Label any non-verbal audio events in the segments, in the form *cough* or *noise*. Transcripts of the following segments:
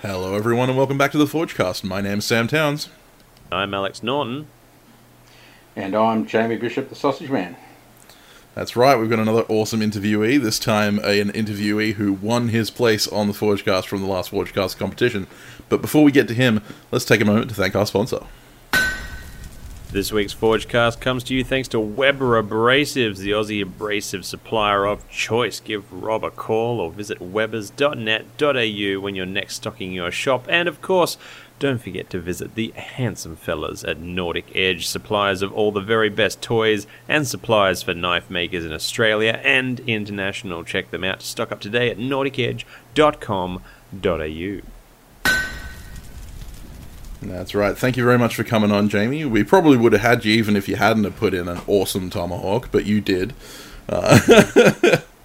Hello, everyone, and welcome back to the Forgecast. My name's Sam Towns. I'm Alex Norton. And I'm Jamie Bishop, the Sausage Man. That's right, we've got another awesome interviewee, this time an interviewee who won his place on the Forgecast from the last Forgecast competition. But before we get to him, let's take a moment to thank our sponsor. This week's Forgecast comes to you thanks to Weber Abrasives, the Aussie abrasive supplier of choice. Give Rob a call or visit webers.net.au when you're next stocking your shop. And of course, don't forget to visit the handsome fellas at Nordic Edge, suppliers of all the very best toys and supplies for knife makers in Australia and international. Check them out to stock up today at nordicedge.com.au. That's right. Thank you very much for coming on, Jamie. We probably would have had you even if you hadn't have put in an awesome tomahawk, but you did. Uh, *laughs*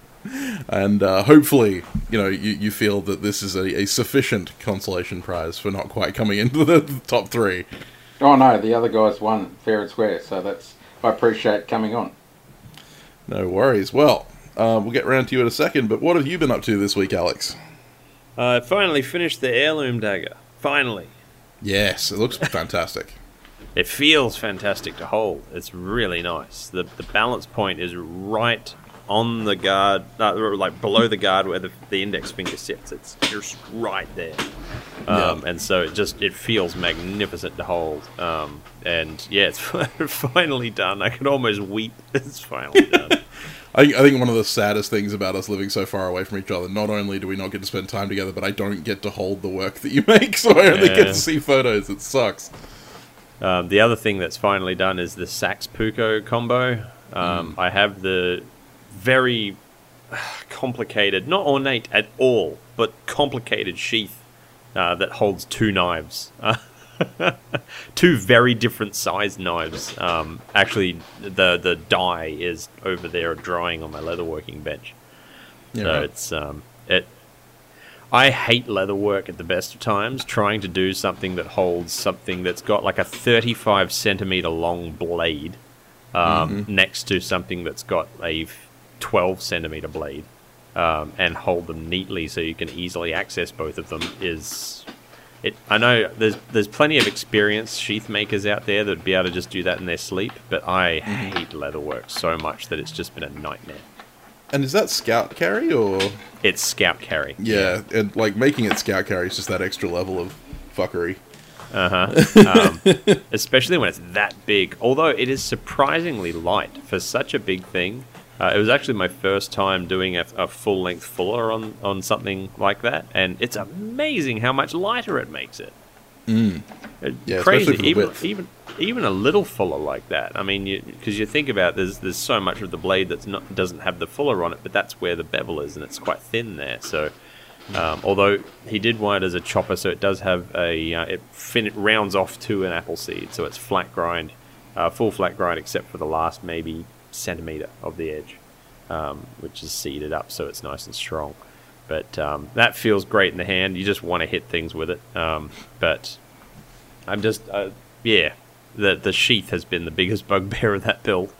and uh, hopefully, you know, you, you feel that this is a, a sufficient consolation prize for not quite coming into the top three. Oh no, the other guys won fair and square, so that's I appreciate coming on. No worries. Well, uh, we'll get around to you in a second, but what have you been up to this week, Alex? I finally finished the heirloom dagger. Finally. Yes, it looks fantastic. *laughs* It feels fantastic to hold. It's really nice. The the balance point is right on the guard, uh, like below the guard where the, the index finger sits. It's just right there, um, Yeah. and so it just it feels magnificent to hold. Um, and yeah, it's *laughs* finally done. I can almost weep. *laughs* It's finally *laughs* done. I, I think one of the saddest things about us living so far away from each other, not only do we not get to spend time together, but I don't get to hold the work that you make, so I only get to see photos. It sucks. Um, the other thing that's finally done is the Sax Puukko combo. Um, I have the very complicated, not ornate at all, but complicated sheath uh, that holds two knives. *laughs* two very different sized knives. Um, actually, the the dye is over there drying on my leatherworking bench. Yeah, So right. it's um, it. I hate leatherwork at the best of times. Trying to do something that holds something that's got like a 35 centimeter long blade um, next to something that's got a 12 centimeter blade, um, and hold them neatly so you can easily access both of them is. It, I know there's there's plenty of experienced sheath makers out there that'd be able to just do that in their sleep, but I hate leatherwork so much that it's just been a nightmare. And is that scout carry or It's scout carry. yeah? And like making it scout carry is just that extra level of fuckery. Uh *laughs* um, especially when it's that big. Although it is surprisingly light for such a big thing. Uh, it was actually my first time doing a, a full length fuller on, on something like that, and it's amazing how much lighter it makes it. Mm. It- Yeah, crazy. even width. even even a little fuller like that. I mean, because you, think about there's there's so much of the blade that's not doesn't have the fuller on it, but that's where the bevel is, and it's quite thin there. So, um, although he did want it as a chopper, so it does have a uh, it fin- it rounds off to an apple seed, so it's flat grind, uh, full flat grind, except for the last maybe centimeter of the edge, um, which is seeded up, so it's nice and strong. But um, that feels great in the hand. You just want to hit things with it. Um, but I'm just, uh, yeah, the the sheath has been the biggest *laughs* bugbear of that build.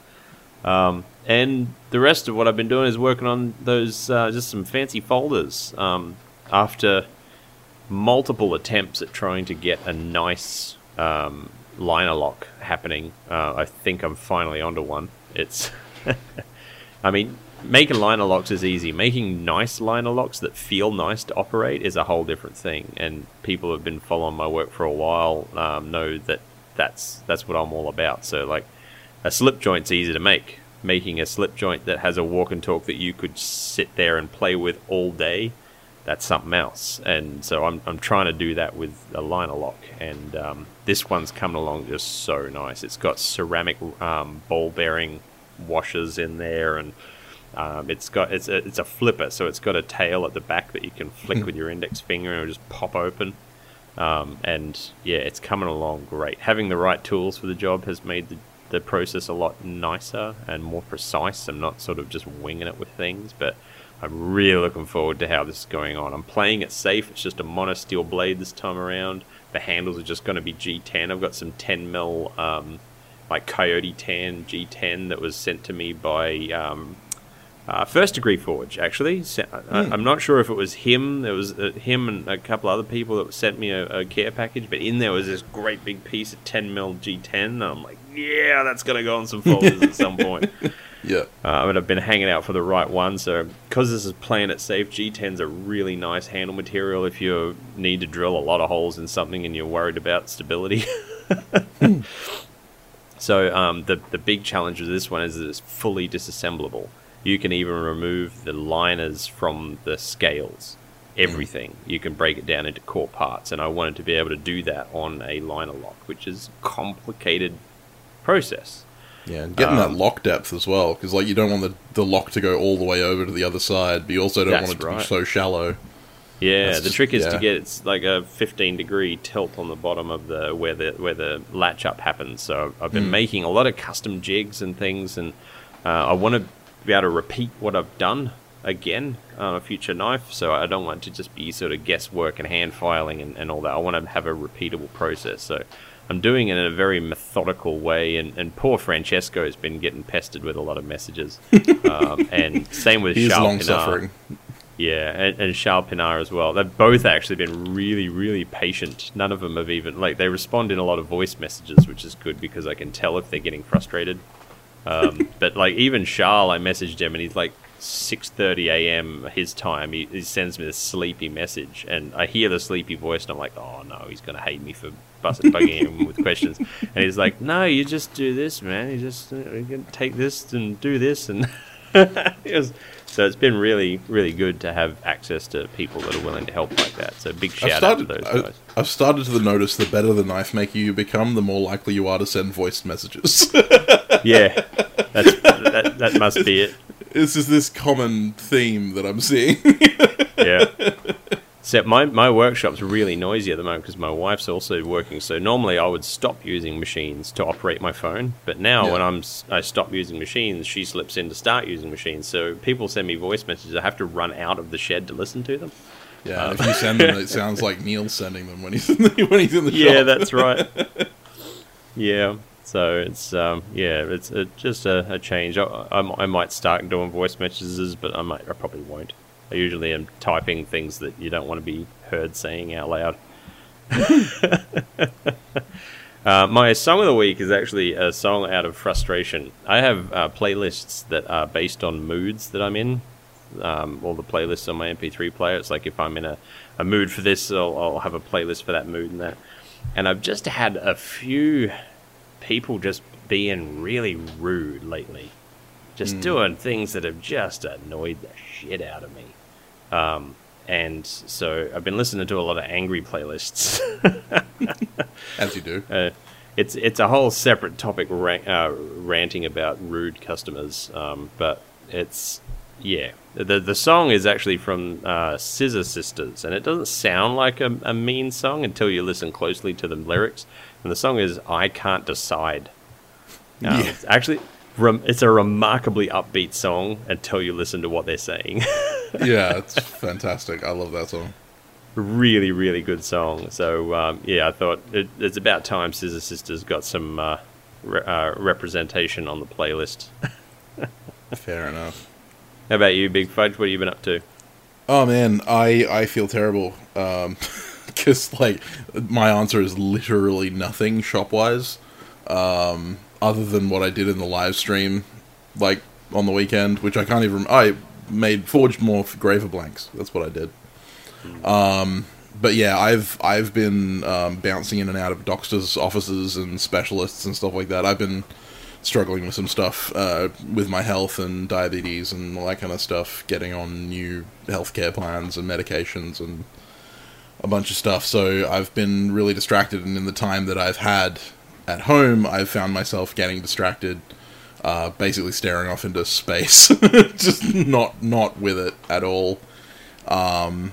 Um, and the rest of what I've been doing is working on those uh, just some fancy folders. Um, after multiple attempts at trying to get a nice um, liner lock happening, uh, I think I'm finally onto one. It's, *laughs* I mean, making liner locks is easy. Making nice liner locks that feel nice to operate is a whole different thing. And people who have been following my work for a while um, know that that's that's what I'm all about. So like, a slip joint's easy to make. Making a slip joint that has a walk and talk that you could sit there and play with all day, that's something else. And so I'm, I'm trying to do that with a liner lock. And um, this one's coming along just so nice. It's got ceramic um, ball bearing washers in there, and um, it's got it's a, it's a flipper, so it's got a tail at the back that you can flick with your index finger and it'll just pop open. Um, and yeah, it's coming along great. Having the right tools for the job has made the, the process a lot nicer and more precise. I'm not sort of just winging it with things, but I'm really looking forward to how this is going on. I'm playing it safe. It's just a monosteel blade this time around. The handles are just going to be G10. I've got some 10 mil um, like Coyote Tan G10 that was sent to me by um, uh, First Degree Forge. Actually, I, am not sure if it was him. There was uh, him and a couple other people that sent me a, a, care package, but in there was this great big piece of 10 mil G10. And I'm like, yeah, that's going to go on some folders at some point. *laughs* Yeah. Uh, but I've been hanging out for the right one. So, because this is planet safe, G10's a really nice handle material if you need to drill a lot of holes in something and you're worried about stability. *laughs* so, um, the, the big challenge with this one is that it's fully disassemblable. You can even remove the liners from the scales. Everything. You can break it down into core parts. And I wanted to be able to do that on a liner lock, which is a complicated process. Yeah, and getting um, that lock depth as well, because like you don't want the, the lock to go all the way over to the other side, but you also don't want it to right. be so shallow. Yeah, That's the trick is yeah. to get it's like a 15 degree tilt on the bottom of the where the where the latch up happens. So I've been mm. making a lot of custom jigs and things, and uh, I want to be able to repeat what I've done again on a future knife. So I don't want to just be sort of guesswork and hand filing and, and all that. I want to have a repeatable process. So I'm doing it in a very methodical way, and, and poor Francesco has been getting pestered with a lot of messages. *laughs* um, and same with He's Charles long suffering. Yeah, and, and Charles Pinar as well. They've both actually been really, really patient. None of them have even like they respond in a lot of voice messages, which is good because I can tell if they're getting frustrated. Um, *laughs* but like even Charles, I messaged him and he's like, 6:30 a.m. his time, he, he, sends me this sleepy message, and I hear the sleepy voice, and I'm like, "Oh no, he's gonna hate me for busting *laughs* bugging him with questions." And he's like, "No, you just do this, man. You just uh, you can take this and do this." And *laughs* it was, so it's been really, really good to have access to people that are willing to help like that. So big shout started, out to those guys. I, I've started to notice the better the knife maker you become, the more likely you are to send voiced messages. *laughs* yeah, that, that must be it. This is this common theme that I'm seeing. *laughs* yeah. Except my, my workshop's really noisy at the moment because my wife's also working. So normally I would stop using machines to operate my phone, but now yeah. when I'm I stop using machines, she slips in to start using machines. So people send me voice messages. I have to run out of the shed to listen to them. Yeah, um, if you send them, *laughs* it sounds like Neil's sending them when he's in the, *laughs* when he's in the yeah, shop. Yeah, that's right. yeah. So it's um, yeah, it's just a, a change. I, I, I, might start doing voice messages, but I might I probably won't. I usually am typing things that you don't want to be heard saying out loud. *laughs* uh, my song of the week is actually a song out of frustration. I have uh, playlists that are based on moods that I'm in. Um, all the playlists on my MP3 player. It's like if I'm in a, a mood for this, I'll, I'll have a playlist for that mood and that. And I've just had a few people just being really rude lately. Just mm. doing things that have just annoyed the shit out of me. Um, and so I've been listening to a lot of angry playlists. *laughs* As you do. *laughs* Uh, it's it's a whole separate topic, uh, ranting about rude customers. Um, but it's yeah, the the song is actually from uh, Scissor Sisters, and it doesn't sound like a, a mean song until you listen closely to the lyrics and the song is "I Can't Decide." Um, yeah. It's actually, rem- it's a remarkably upbeat song until you listen to what they're saying. *laughs* yeah, it's fantastic. I love that song. Really, really good song. So um, yeah, I thought it, it's about time Scissor Sisters got some uh, re- uh, representation on the playlist. *laughs* Fair enough. How about you, Big Fudge? What have you been up to? Oh man, I I feel terrible. Um, *laughs* because like my answer is literally nothing shop wise, um, other than what I did in the live stream, like on the weekend, which I can't even. I made forged more graver blanks. That's what I did. Um, but yeah, I've I've been um, bouncing in and out of doctors' offices and specialists and stuff like that. I've been struggling with some stuff uh, with my health and diabetes and all that kind of stuff. Getting on new healthcare plans and medications and a bunch of stuff. So I've been really distracted, and in the time that I've had at home, I've found myself getting distracted, uh, basically staring off into space, *laughs* just not not with it at all. Um,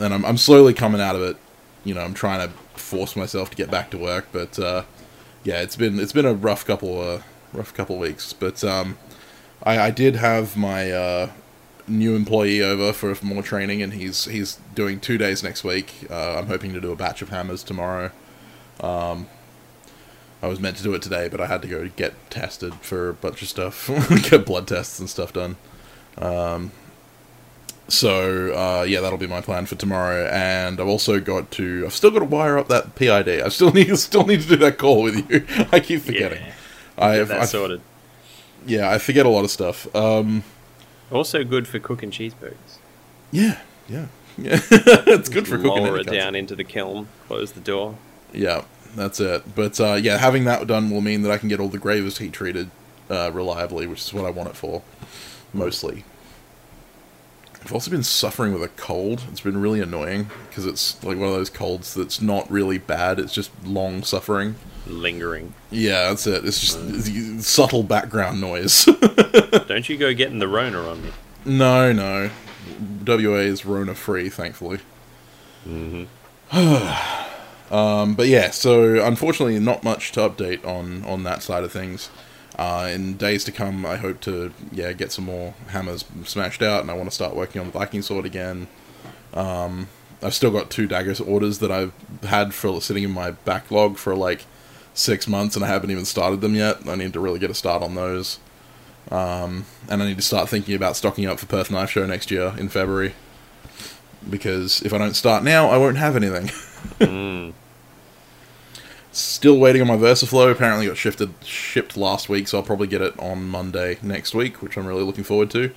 and I'm I'm slowly coming out of it. You know, I'm trying to force myself to get back to work, but uh, yeah, it's been it's been a rough couple uh, rough couple weeks. But um, I, I did have my uh, new employee over for more training, and he's he's doing two days next week. Uh, I'm hoping to do a batch of hammers tomorrow. Um, I was meant to do it today, but I had to go get tested for a bunch of stuff, *laughs* get blood tests and stuff done. Um, so uh, yeah, that'll be my plan for tomorrow. And I've also got to, I've still got to wire up that PID. I still *laughs* need, still need to do that call with you. *laughs* I keep forgetting. Yeah. I, Get that I, sorted. yeah, I forget a lot of stuff. Um, Also good for cooking cheeseburgers. yeah, yeah, yeah. *laughs* it's good for cooking. Lower it down into the kiln, close the door. Yeah, that's it. But uh, yeah, having that done will mean that I can get all the gravers heat treated uh, reliably, which is what I want it for, mostly. I've also been suffering with a cold. It's been really annoying because it's like one of those colds that's not really bad. It's just long suffering. Lingering. Yeah, that's it. It's just it's subtle background noise. *laughs* Don't you go getting the Rona on me. no, no. WA is Rona free, thankfully. Mm-hmm. *sighs* Um, but yeah, so unfortunately, not much to update on on that side of things. Uh, in days to come, I hope to yeah get some more hammers smashed out, and I want to start working on the Viking sword again. Um, I've still got two daggers orders that I've had for sitting in my backlog for like six months, and I haven't even started them yet. I need to really get a start on those. Um, and I need to start thinking about stocking up for Perth Knife Show next year in February. Because if I don't start now, I won't have anything. *laughs* Mm. Still waiting on my VersaFlow. Apparently got shifted shipped last week, so I'll probably get it on Monday next week, which I'm really looking forward to.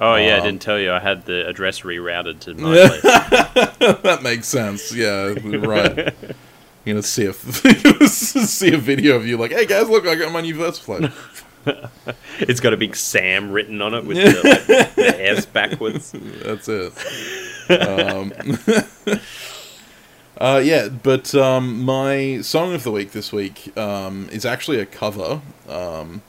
Oh yeah, I Um, didn't tell you. I had the address rerouted to *laughs* my place. that makes sense. Yeah, right. *laughs* You're gonna see a *laughs* see a video of you like, hey guys, look, I got my new VersaFlow. *laughs* It's got a big Sam written on it with the, *laughs* like, the S backwards. That's it. Um, uh, yeah, but um, my song of the week this week um, is actually a cover. Um,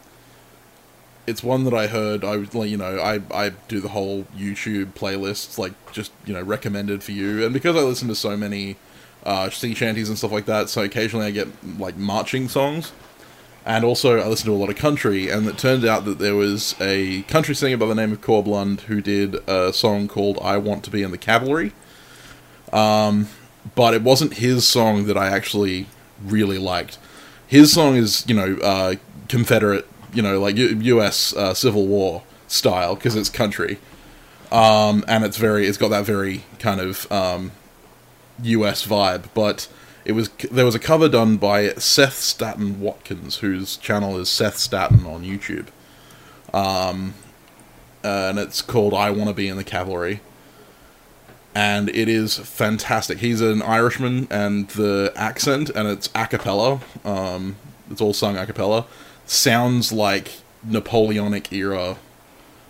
it's one that I heard. I was you know, I I do the whole YouTube playlists, like just you know recommended for you, and because I listen to so many uh, sea shanties and stuff like that, so occasionally I get like marching songs. And also, I listen to a lot of country, and it turned out that there was a country singer by the name of Corb Lund who did a song called "I Want to Be in the Cavalry." Um, but it wasn't his song that I actually really liked. His song is, you know, uh, Confederate, you know, like U- U.S. Uh, Civil War style because it's country, um, and it's very, it's got that very kind of um, U.S. vibe, but it was there was a cover done by Seth Staton Watkins, whose channel is Seth Staten on YouTube, um, and it's called "I Want to Be in the Cavalry," and it is fantastic. He's an Irishman, and the accent and it's a cappella. Um, it's all sung a cappella. Sounds like Napoleonic era,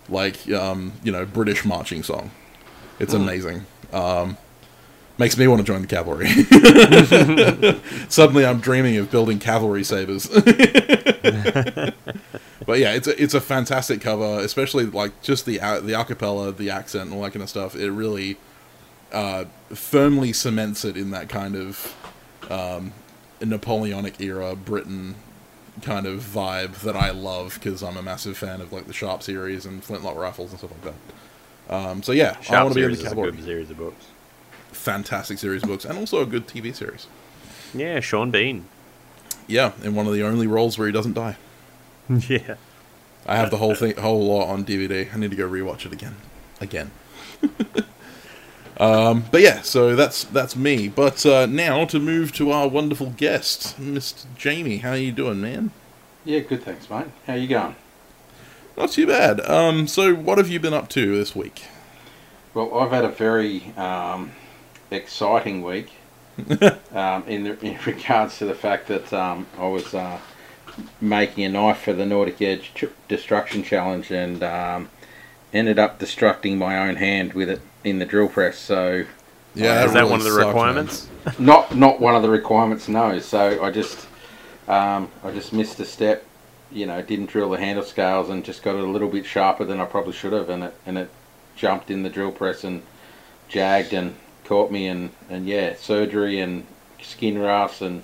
like um, you know British marching song. It's amazing. Um, makes me want to join the cavalry. *laughs* Suddenly, I'm dreaming of building cavalry sabers. *laughs* but yeah, it's a, it's a fantastic cover, especially like just the a- the acapella, the accent, and all that kind of stuff. It really uh, firmly cements it in that kind of um, Napoleonic era Britain kind of vibe that I love because I'm a massive fan of like the Sharpe series and Flintlock rifles and stuff like that. Um, so yeah, I want to be in series the is a cavalry. good series of books. Fantastic series of books and also a good TV series. Yeah, Sean Bean. Yeah, in one of the only roles where he doesn't die. *laughs* yeah. I have the whole thing, whole lot on DVD. I need to go rewatch it again, again. *laughs* um, but yeah, so that's that's me. But uh, now to move to our wonderful guest, Mr. Jamie. How are you doing, man? Yeah, good. Thanks, mate. How you going? Not too bad. Um, so what have you been up to this week? Well, I've had a very um, exciting week *laughs* um, in, the, in regards to the fact that um, I was uh, making a knife for the Nordic Edge Ch- Destruction Challenge and um, ended up destructing my own hand with it in the drill press. So Yeah, is that really one of the sucked, man. requirements? *laughs* not not one of the requirements, no. So I just um, I just missed a step. You know, didn't drill the handle scales and just got it a little bit sharper than I probably should have, and it and it jumped in the drill press and jagged and caught me, and and yeah, surgery and skin grafts and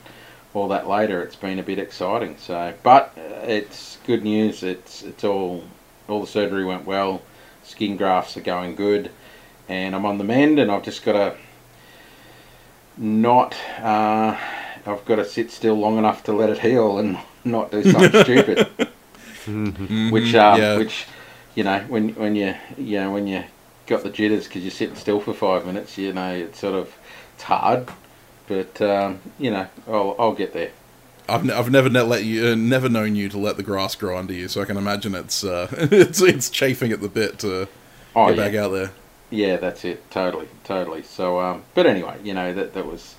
all that later. It's been a bit exciting. So, but uh, it's good news. It's it's all all the surgery went well. skin grafts are going good, and I'm on the mend, and I've just got to not. Uh, I've got to sit still long enough to let it heal and *laughs* not do something *laughs* stupid. Which, um, yeah. which, you know, when when you you know when you got the jitters because you're sitting still for five minutes, you know, it's sort of it's hard, but um, you know, I'll I'll get there. I've, ne- I've never ne- let you uh, never known you to let the grass grow under you, so I can imagine it's uh, *laughs* it's it's chafing at the bit to Oh get yeah, back out there. yeah, that's it, totally, totally. So, um, but anyway, you know that that was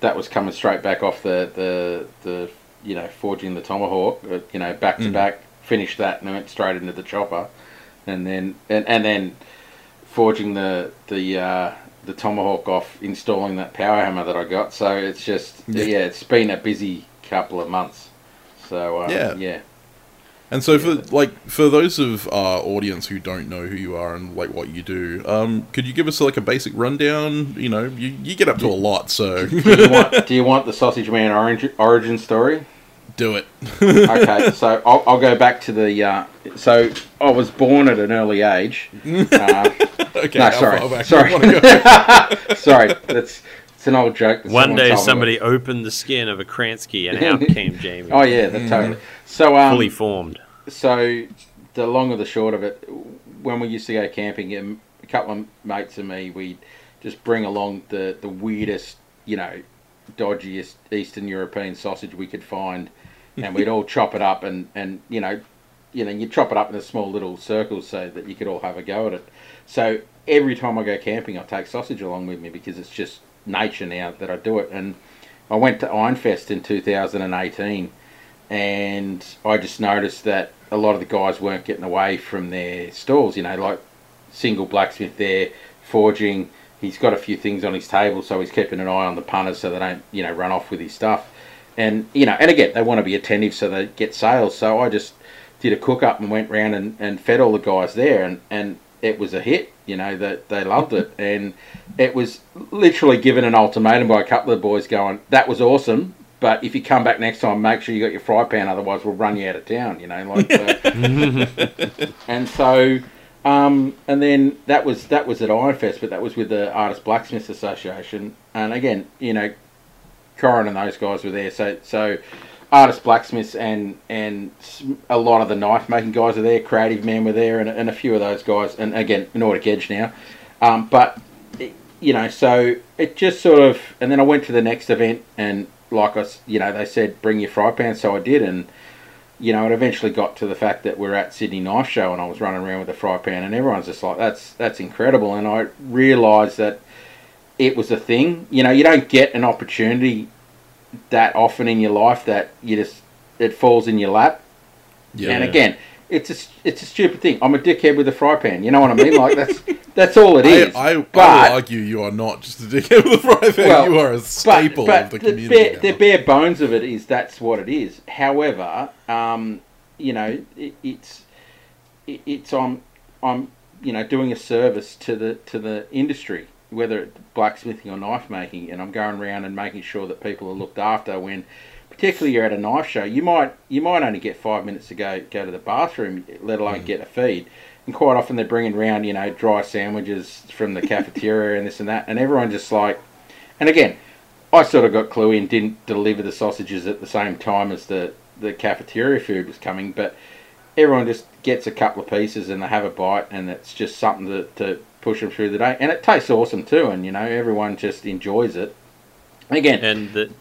that was coming straight back off the the the you know forging the tomahawk, uh, you know, back to Mm. back. Finished that and went straight into the chopper, and then and, and then forging the the uh, the tomahawk off, installing that power hammer that I got. So it's just Yeah. yeah, it's been a busy couple of months. So um, Yeah. yeah, And so for like for those of our audience who don't know who you are and like what you do, um, could you give us like a basic rundown? You know, you, you get up to a lot, so *laughs* do you want do you want the sausage man origin origin story? do it. okay, *laughs* so I'll, I'll go back to the. Uh, so I was born at an early age. *laughs* Uh, okay, no, how sorry, far back sorry, do *laughs* you wanna go? *laughs* sorry. That's it's an old joke. that One day told me. somebody opened the skin of a Kransky and out *laughs* came Jamie. Oh yeah, that totally. So um, Fully formed. so the long of the short of it, when we used to go camping, um, a couple of mates and me, we'd just bring along the the weirdest, you know, dodgiest Eastern European sausage we could find, and we'd all chop it up and and you know, you know, you chop it up in a small little circles so that you could all have a go at it. So every time I go camping, I take sausage along with me because it's just nature now that I do it. And I went to Ironfest in 2018 and I just noticed that a lot of the guys weren't getting away from their stalls. You know, like single blacksmith there forging. He's got a few things on his table, so he's keeping an eye on the punters so they don't, you know, run off with his stuff. And you know, and again, they want to be attentive so they get sales. So I just did a cook up and went round and, and fed all the guys there, and and it was a hit. You know that they loved it, *laughs* and it was literally given an ultimatum by a couple of the boys, going, "That was awesome." But if you come back next time, make sure you got your fry pan. Otherwise, we'll run you out of town. You know, like. So. *laughs* and so, um, and then that was that was at Ironfest, but that was with the Artist Blacksmiths Association. And again, you know, Corin and those guys were there. So so, Artist Blacksmiths and and a lot of the knife making guys are there. Creative men were there, and, and a few of those guys. And again, Nordic Edge now. Um, but it- you know, so it just sort of, and then I went to the next event, and like I, you know, they said bring your fry pan, so I did, and you know, it eventually got to the fact that we're at Sydney Knife Show, and I was running around with a fry pan, and everyone's just like, that's that's incredible, and I realised that it was a thing. You know, you don't get an opportunity that often in your life that you just it falls in your lap. Yeah. And again, it's a it's a stupid thing. I'm a dickhead with a fry pan. You know what I mean? Like that's *laughs* that's all it is. I, I, but I will argue you are not just a dickhead with a fry pan. Well, you are a staple but, of the but community. bare, the bare bones of it is that's what it is. However, um, you know, it, it's it, it's I'm I'm you know doing a service to the to the industry, whether it's blacksmithing or knife making, and I'm going around and making sure that people are looked after when. Particularly, you're at a knife show. You might you might only get five minutes to go go to the bathroom, let alone mm. get a feed. And quite often they're bringing around you know dry sandwiches from the cafeteria and this and that, and everyone just like. And again, I sort of got cluey and didn't deliver the sausages at the same time as the, the cafeteria food was coming, but everyone just gets a couple of pieces and they have a bite, and it's just something to, to push them through the day. And it tastes awesome too, and you know, everyone just enjoys it. Again, And the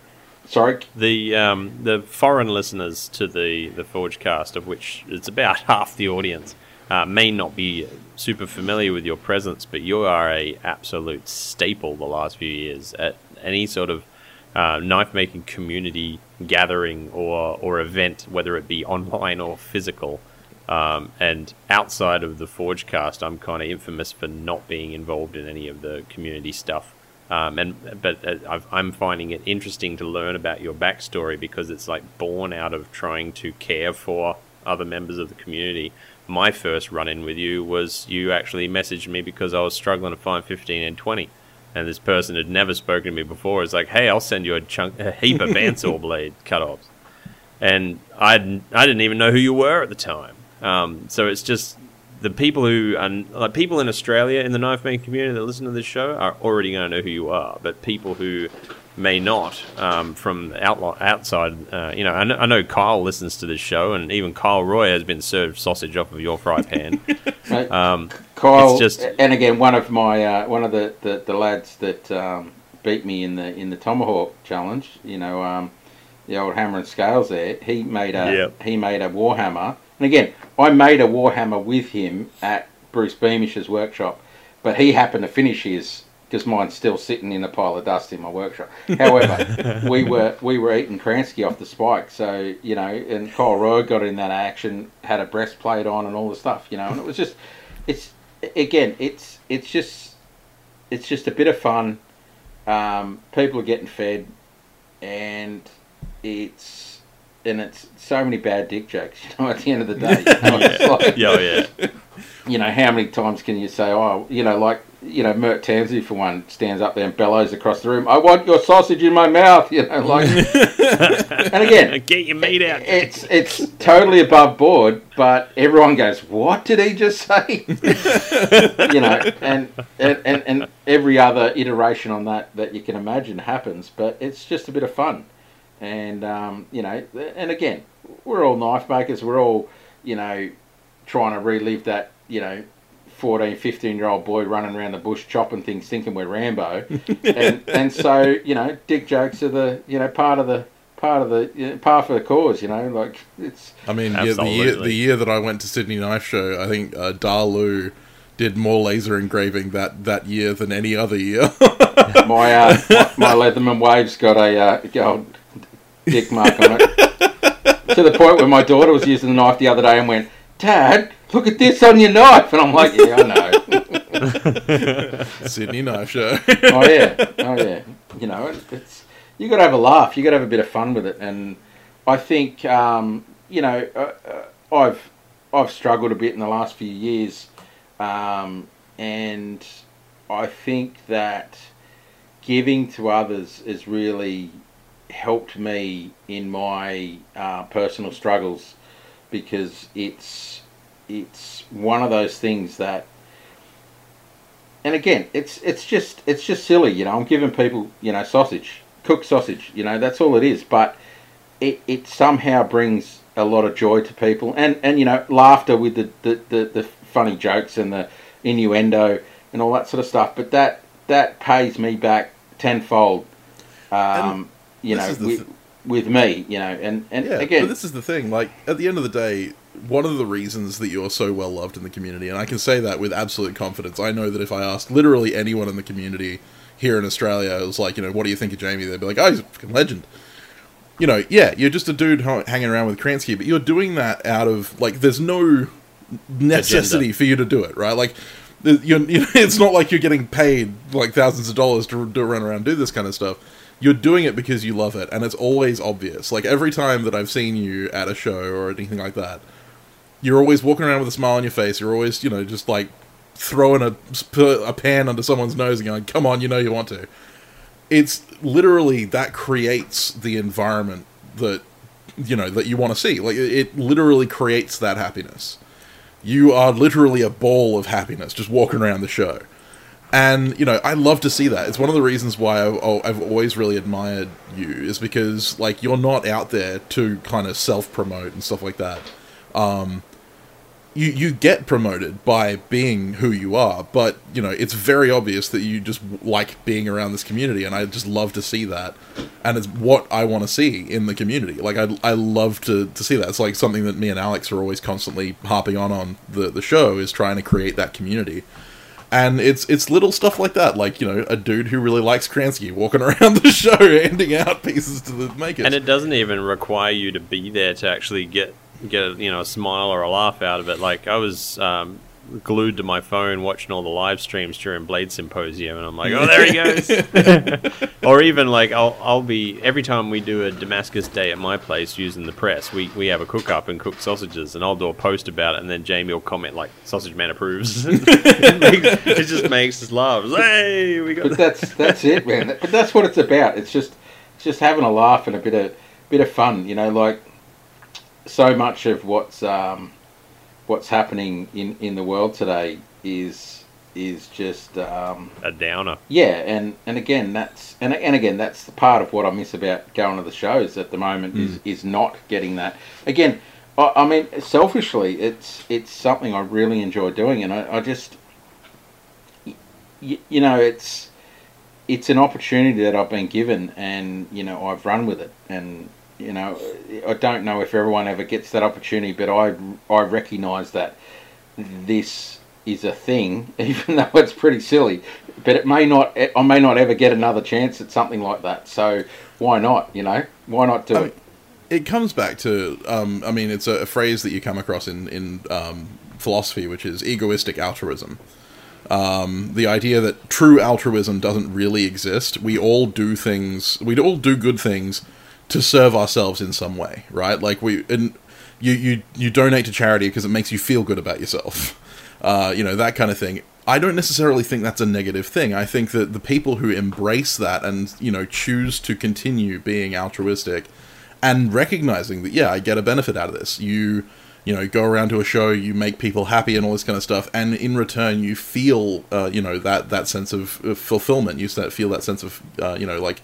sorry, the um, the foreign listeners to the the Forge cast, of which it's about *laughs* half the audience, uh, may not be super familiar with your presence, but you are a absolute staple the last few years at any sort of uh, knife making community gathering or or event, whether it be online or physical. Um, and outside of the Forge cast, I'm kind of infamous for not being involved in any of the community stuff. Um, and but uh, I've, I'm finding it interesting to learn about your backstory because it's like born out of trying to care for other members of the community. My first run-in with you was you actually messaged me because I was struggling to find 15N20, and this person had never spoken to me before. It's like, hey, I'll send you a chunk, a heap of *laughs* bandsaw blade cut-offs, and I I didn't even know who you were at the time. Um, so it's just the people who are like people in Australia in the knife making community that listen to this show are already going to know who you are, but people who may not um, from outlo- outside. Uh, you know I, know, I know Kyle listens to this show, and even Kyle Roy has been served sausage off of your fry pan. *laughs* Um, Kyle, it's just- and again, one of my uh, one of the, the, the lads that um, beat me in the in the tomahawk challenge. You know, um, the old hammer and scales. There, he made a Yep. he made a warhammer, and again, I made a warhammer with him at Bruce Beamish's workshop, but he happened to finish his because mine's still sitting in a pile of dust in my workshop. However, *laughs* we were we were eating Kransky off the spike, so you know, and Kyle Roy got in that action, had a breastplate on, and all the stuff, you know, and it was just, it's again, it's it's just it's just a bit of fun. Um, people are getting fed, and it's and it's so many bad dick jokes. You know, at the end of the day, *laughs* you know, it's like, yeah, oh, yeah. *laughs* you know, how many times can you say, oh, you know, like, you know, Mert Tansey, for one, stands up there and bellows across the room, I want your sausage in my mouth, *laughs* you know, like, and again, Get your meat out. it's it's totally above board, but everyone goes, "What did he just say?" you know, and, and and and every other iteration on that that you can imagine happens, but it's just a bit of fun, and um, you know, and again, we're all knife makers. We're all, you know, trying to relive that, you know. 14, 15 year old boy running around the bush chopping things, thinking we're Rambo, *laughs* and and so you know, dick jokes are the you know part of the part of the you know, part for the cause. You know, like it's I mean, yeah, the year the year that I went to Sydney Knife Show, I think uh, Darlu did more laser engraving that that year than any other year. *laughs* my uh, my, my *laughs* Leatherman waves got a uh, gold dick mark on it. to the point where my daughter was using the knife the other day and went, "Dad, look at this on your knife," and I'm like, "Yeah, I know." *laughs* Sydney Knife Show. oh yeah, oh yeah. You know, it- it's you got to have a laugh. You got to have a bit of fun with it, and I think um, you know uh, uh, I've I've struggled a bit in the last few years, um, and I think that giving to others is really helped me in my uh, personal struggles because it's it's one of those things that and again, it's it's just it's just silly, you know. I'm giving people, you know, sausage, cooked sausage, you know, that's all it is. But it, it somehow brings a lot of joy to people, and and you know, laughter with the the, the, the funny jokes and the innuendo and all that sort of stuff. But that that pays me back tenfold, um, you this know, with, th- with me, you know, and and Yeah, again, but this is the thing. Like at the end of the day, one of the reasons that you're so well loved in the community, and I can say that with absolute confidence. I know that if I asked literally anyone in the community here in Australia, it was like, you know, what do you think of Jamie? They'd be like, oh, he's a fucking legend. You know, yeah, you're just a dude hanging around with Kransky, but you're doing that out of like, there's no necessity Agenda. for you to do it, right? Like, you're, you *laughs* know, it's not like you're getting paid like thousands of dollars to, to run around and do this kind of stuff. You're doing it because you love it, and it's always obvious. Like every time that I've seen you at a show or anything like that, you're always walking around with a smile on your face. You're always, you know, just like throwing a a pan under someone's nose and going, "Come on, you know you want to." It's literally that creates the environment that you know that you want to see. Like it it literally creates that happiness. You are literally a ball of happiness just walking around the show. And you know, I love to see that. It's one of the reasons why I've, I've always really admired you, is because like you're not out there to kind of self promote and stuff like that. Um, you you get promoted by being who you are, but you know it's very obvious that you just like being around this community, and I just love to see that, and it's what I want to see in the community. Like I I love to to see that. It's like something that me and Alex are always constantly harping on on the the show is trying to create that community. And it's it's little stuff like that, like you know, a dude who really likes Kransky walking *laughs* around the show, handing out pieces to the makers. And it doesn't even require you to be there to actually get get you know a smile or a laugh out of it. Like I was um, glued to my phone watching all the live streams during Blade Symposium, and I'm like, oh, *laughs* there he goes. *laughs* or even like I'll I'll be every time we do a Damascus day at my place using the press, we we have a cook up and cook sausages, and I'll do a post about it, and then Jamie will comment like Sausage Man approves. it, makes- *laughs* it just makes us laugh. It's, Hey, we got but that's that's it, man. But that's what it's about. It's just it's just having a laugh and a bit of bit of fun. You know, like so much of what's um, what's happening in, in the world today is is just um, A downer. yeah, and, and again that's and, and again that's the part of what I miss about going to the shows at the moment is, is not getting that. Again, I, I mean selfishly, it's it's something I really enjoy doing, and I, I just y- you know it's it's an opportunity that I've been given, and you know I've run with it, and you know I don't know if everyone ever gets that opportunity, but I I recognise that this is a thing, *laughs* even though it's pretty silly. But it may not. I may not ever get another chance at something like that. So why not? You know, why not do I it? mean, it comes back to um, I mean it's a, a phrase that you come across in in um, philosophy, which is egoistic altruism. Um, the idea that true altruism doesn't really exist. We all do things. We all do good things to serve ourselves in some way, right? Like we and you you you donate to charity because it makes you feel good about yourself. *laughs* Uh, you know that kind of thing. I don't necessarily think that's a negative thing. I think that the people who embrace that and you know choose to continue being altruistic and recognizing that yeah i get a benefit out of this you you know go around to a show you make people happy and all this kind of stuff and in return you feel uh, you know that that sense of, fulfillment you feel that sense of uh, you know like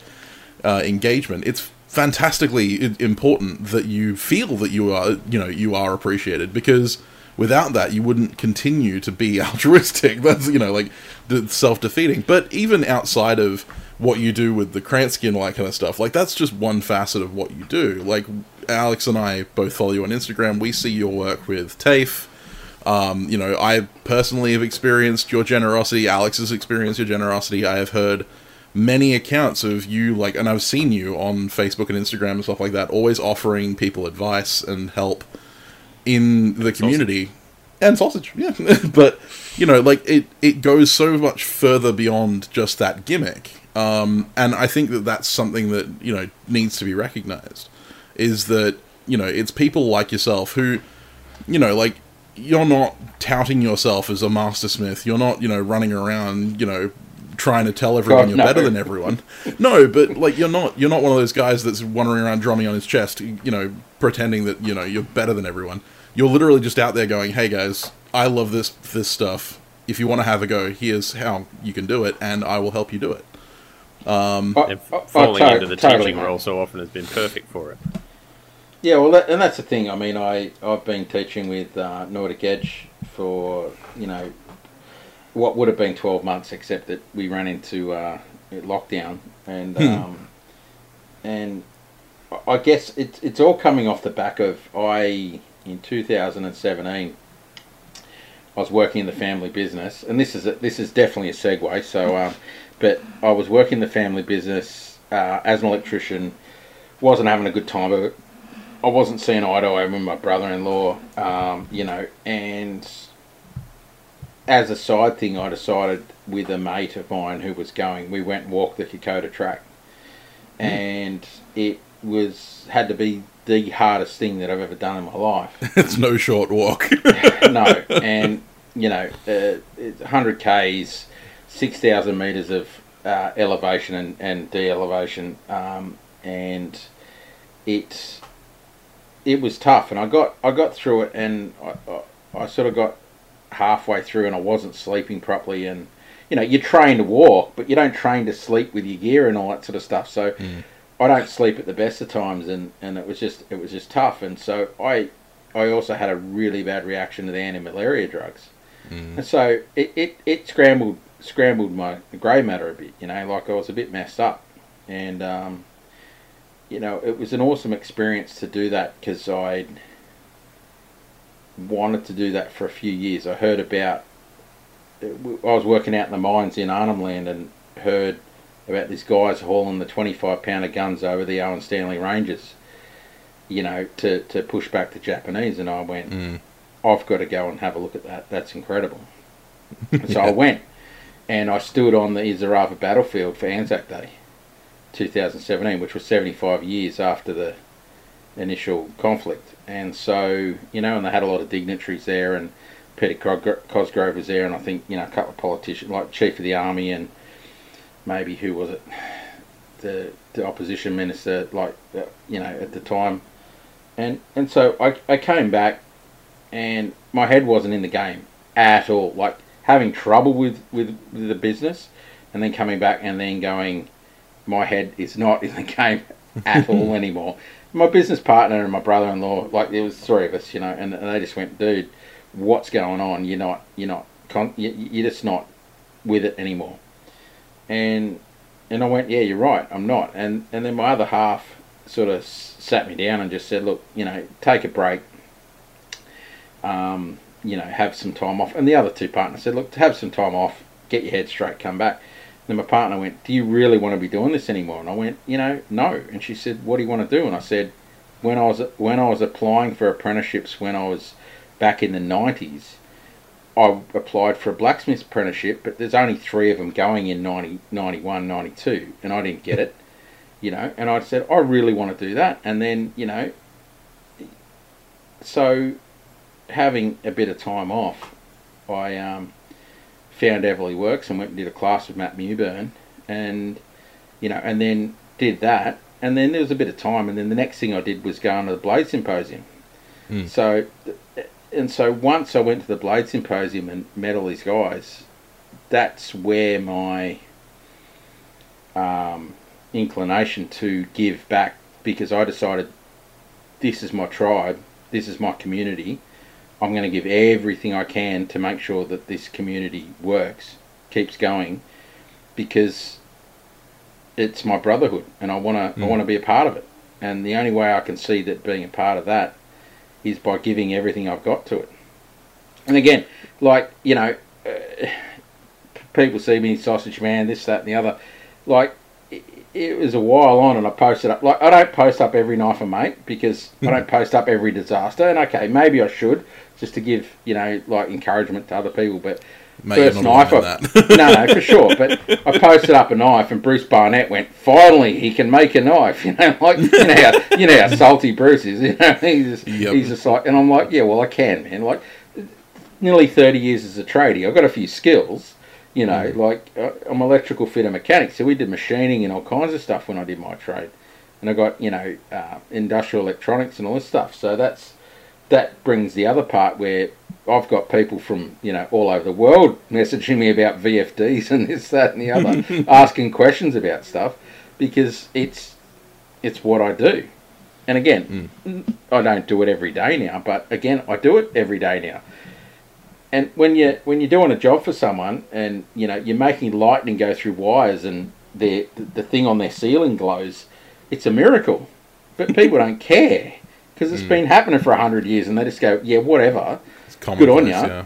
uh, engagement it's fantastically important that you feel that you are you know you are appreciated because without that you wouldn't continue to be *laughs* altruistic. That's you know like self-defeating. But even outside of what you do with the Kransky and all that kind of stuff like that's just one facet of what you do. Like alex and i both follow you on instagram. We see your work with tafe. Um, you know, I personally have experienced your generosity. Alex has experienced your generosity. I have heard many accounts of you, like, and I've seen you on Facebook and Instagram and stuff like that, always offering people advice and help in the community. And sausage, *laughs* yeah. but, you know, like, it, it goes so much further beyond just that gimmick. Um, and I think that that's something that, you know, needs to be recognized. Is that, you know, it's people like yourself who, you know, like you're not touting yourself as a master smith You're not, you know, running around, you know, trying to tell everyone God, you're no. better than everyone. no, but like you're not you're not one of those guys that's wandering around drumming on his chest, you know, pretending that, you know, you're better than everyone. You're literally just out there going, "Hey guys, I love this this stuff. If you want to have a go, here's how you can do it and I will help you do it." Um, And I- I falling to- into the totally, teaching mate. role so often has been perfect for it. Yeah, well, that, and that's the thing. I mean, I I've been teaching with uh, Nordic Edge for you know what would have been twelve months, except that we ran into uh, lockdown, and Hmm. um, and I- guess it's it's all coming off the back of I in two thousand and seventeen. I was working in the family business, and this is a, this is definitely a segue. So, um, but I was working in the family business uh, as an electrician. wasn't having a good time of it. I wasn't seeing eye to eye with my brother-in-law, um, you know, and as a side thing, I decided with a mate of mine who was going, we went and walked the Kokoda track, and it was had to be the hardest thing that I've ever done in my life. *laughs* it's no short walk. *laughs* no, *laughs* and you know, uh, it's 100 k's, 6,000 meters of uh, elevation and, and de-elevation, um, and it it was tough. And I got I got through it, and I, I, I sort of got halfway through, and I wasn't sleeping properly, and you know, you train to walk, but you don't train to sleep with your gear and all that sort of stuff. So. I don't sleep at the best of times, and, and it was just it was just tough, and so I I also had a really bad reaction to the anti-malaria drugs, and so it, it, it scrambled scrambled my grey matter a bit, you know, like I was a bit messed up, and um, you know it was an awesome experience to do that because I wanted to do that for a few years. I heard about I was working out in the mines in Arnhem Land and heard about these guys hauling the 25 pounder guns over the Owen Stanley Ranges, you know, to, to push back the Japanese. And I went, Mm. I've got to go and have a look at that. That's incredible. And *laughs* so I went and I stood on the Isurava battlefield for Anzac Day 2017, which was 75 years after the initial conflict. And so, you know, and they had a lot of dignitaries there and Peter Cosgrove was there and I think, you know, a couple of politicians, like Chief of the Army and maybe who was it, the the opposition minister, like uh, you know at the time, and and so I I came back, and my head wasn't in the game at all. Like having trouble with with, with the business, and then coming back and then going, my head is not in the *laughs* game at all *laughs* anymore. My business partner and my brother-in-law, like there was three of us, you know, and, and they just went, dude, what's going on? You're not, you're not, con- you- you're just not with it anymore. And and I went, yeah, you're right, I'm not. And and then my other half sort of sat me down and just said, look, you know, take a break. Um, you know, have some time off. And the other two partners said, look, have some time off, get your head straight, come back. Then my partner went, do you really want to be doing this anymore? And I went, you know, no. And she said, what do you want to do? And I said, when I was when I was applying for apprenticeships when I was back in the nineties, I applied for a blacksmith apprenticeship, but there's only three of them going in 90, 91, 92, and I didn't get it, *laughs* you know. And I said, I really want to do that. And then, you know, so having a bit of time off, I um, found Everly Works and went and did a class with Matt Mewburn, and you know, and then did that, and then there was a bit of time, and then the next thing I did was go on to the Blade Symposium. Mm. So, and so once I went to the Blade Symposium and met all these guys, that's where my um, inclination to give back because I decided this is my tribe, this is my community. I'm going to give everything I can to make sure that this community works, keeps going, because it's my brotherhood, and I want to I Mm. want to be a part of it. And the only way I can see that being a part of that is by giving everything I've got to it. And again, like you know, uh, people see me sausage man, this, that, and the other. Like it, it was a while on, and I posted up. Like I don't post up every knife I make because I don't post up every disaster. And okay, maybe I should just to give you know like encouragement to other people. But Mate, first knife, alone I, *laughs* that. no, no, for sure. But I posted up a knife, and Bruce Barnett went, "Finally, he can make a knife." *laughs* You know, like you know how you know how *laughs* salty Bruce is. You know, he's just, Yep. he's just like, and I'm like, yeah, well, I can, man. Like, nearly thirty years as a tradie, I've got a few skills. You know, like uh, I'm electrical fitter mechanic, so we did machining and all kinds of stuff when I did my trade, and I got you know uh, industrial electronics and all this stuff. So that's that brings the other part where I've got people from you know all over the world messaging me about VFDs and this, that, and the other, *laughs* asking questions about stuff because it's it's what I do. And again, mm. I don't do it every day now, but again, I do it every day now. And when you when you're doing a job for someone, and you know you're making lightning go through wires, and the the thing on their ceiling glows, it's a miracle. But people don't care because it's mm. been happening for a hundred years, and they just go, yeah, whatever. It's Good on you. yeah.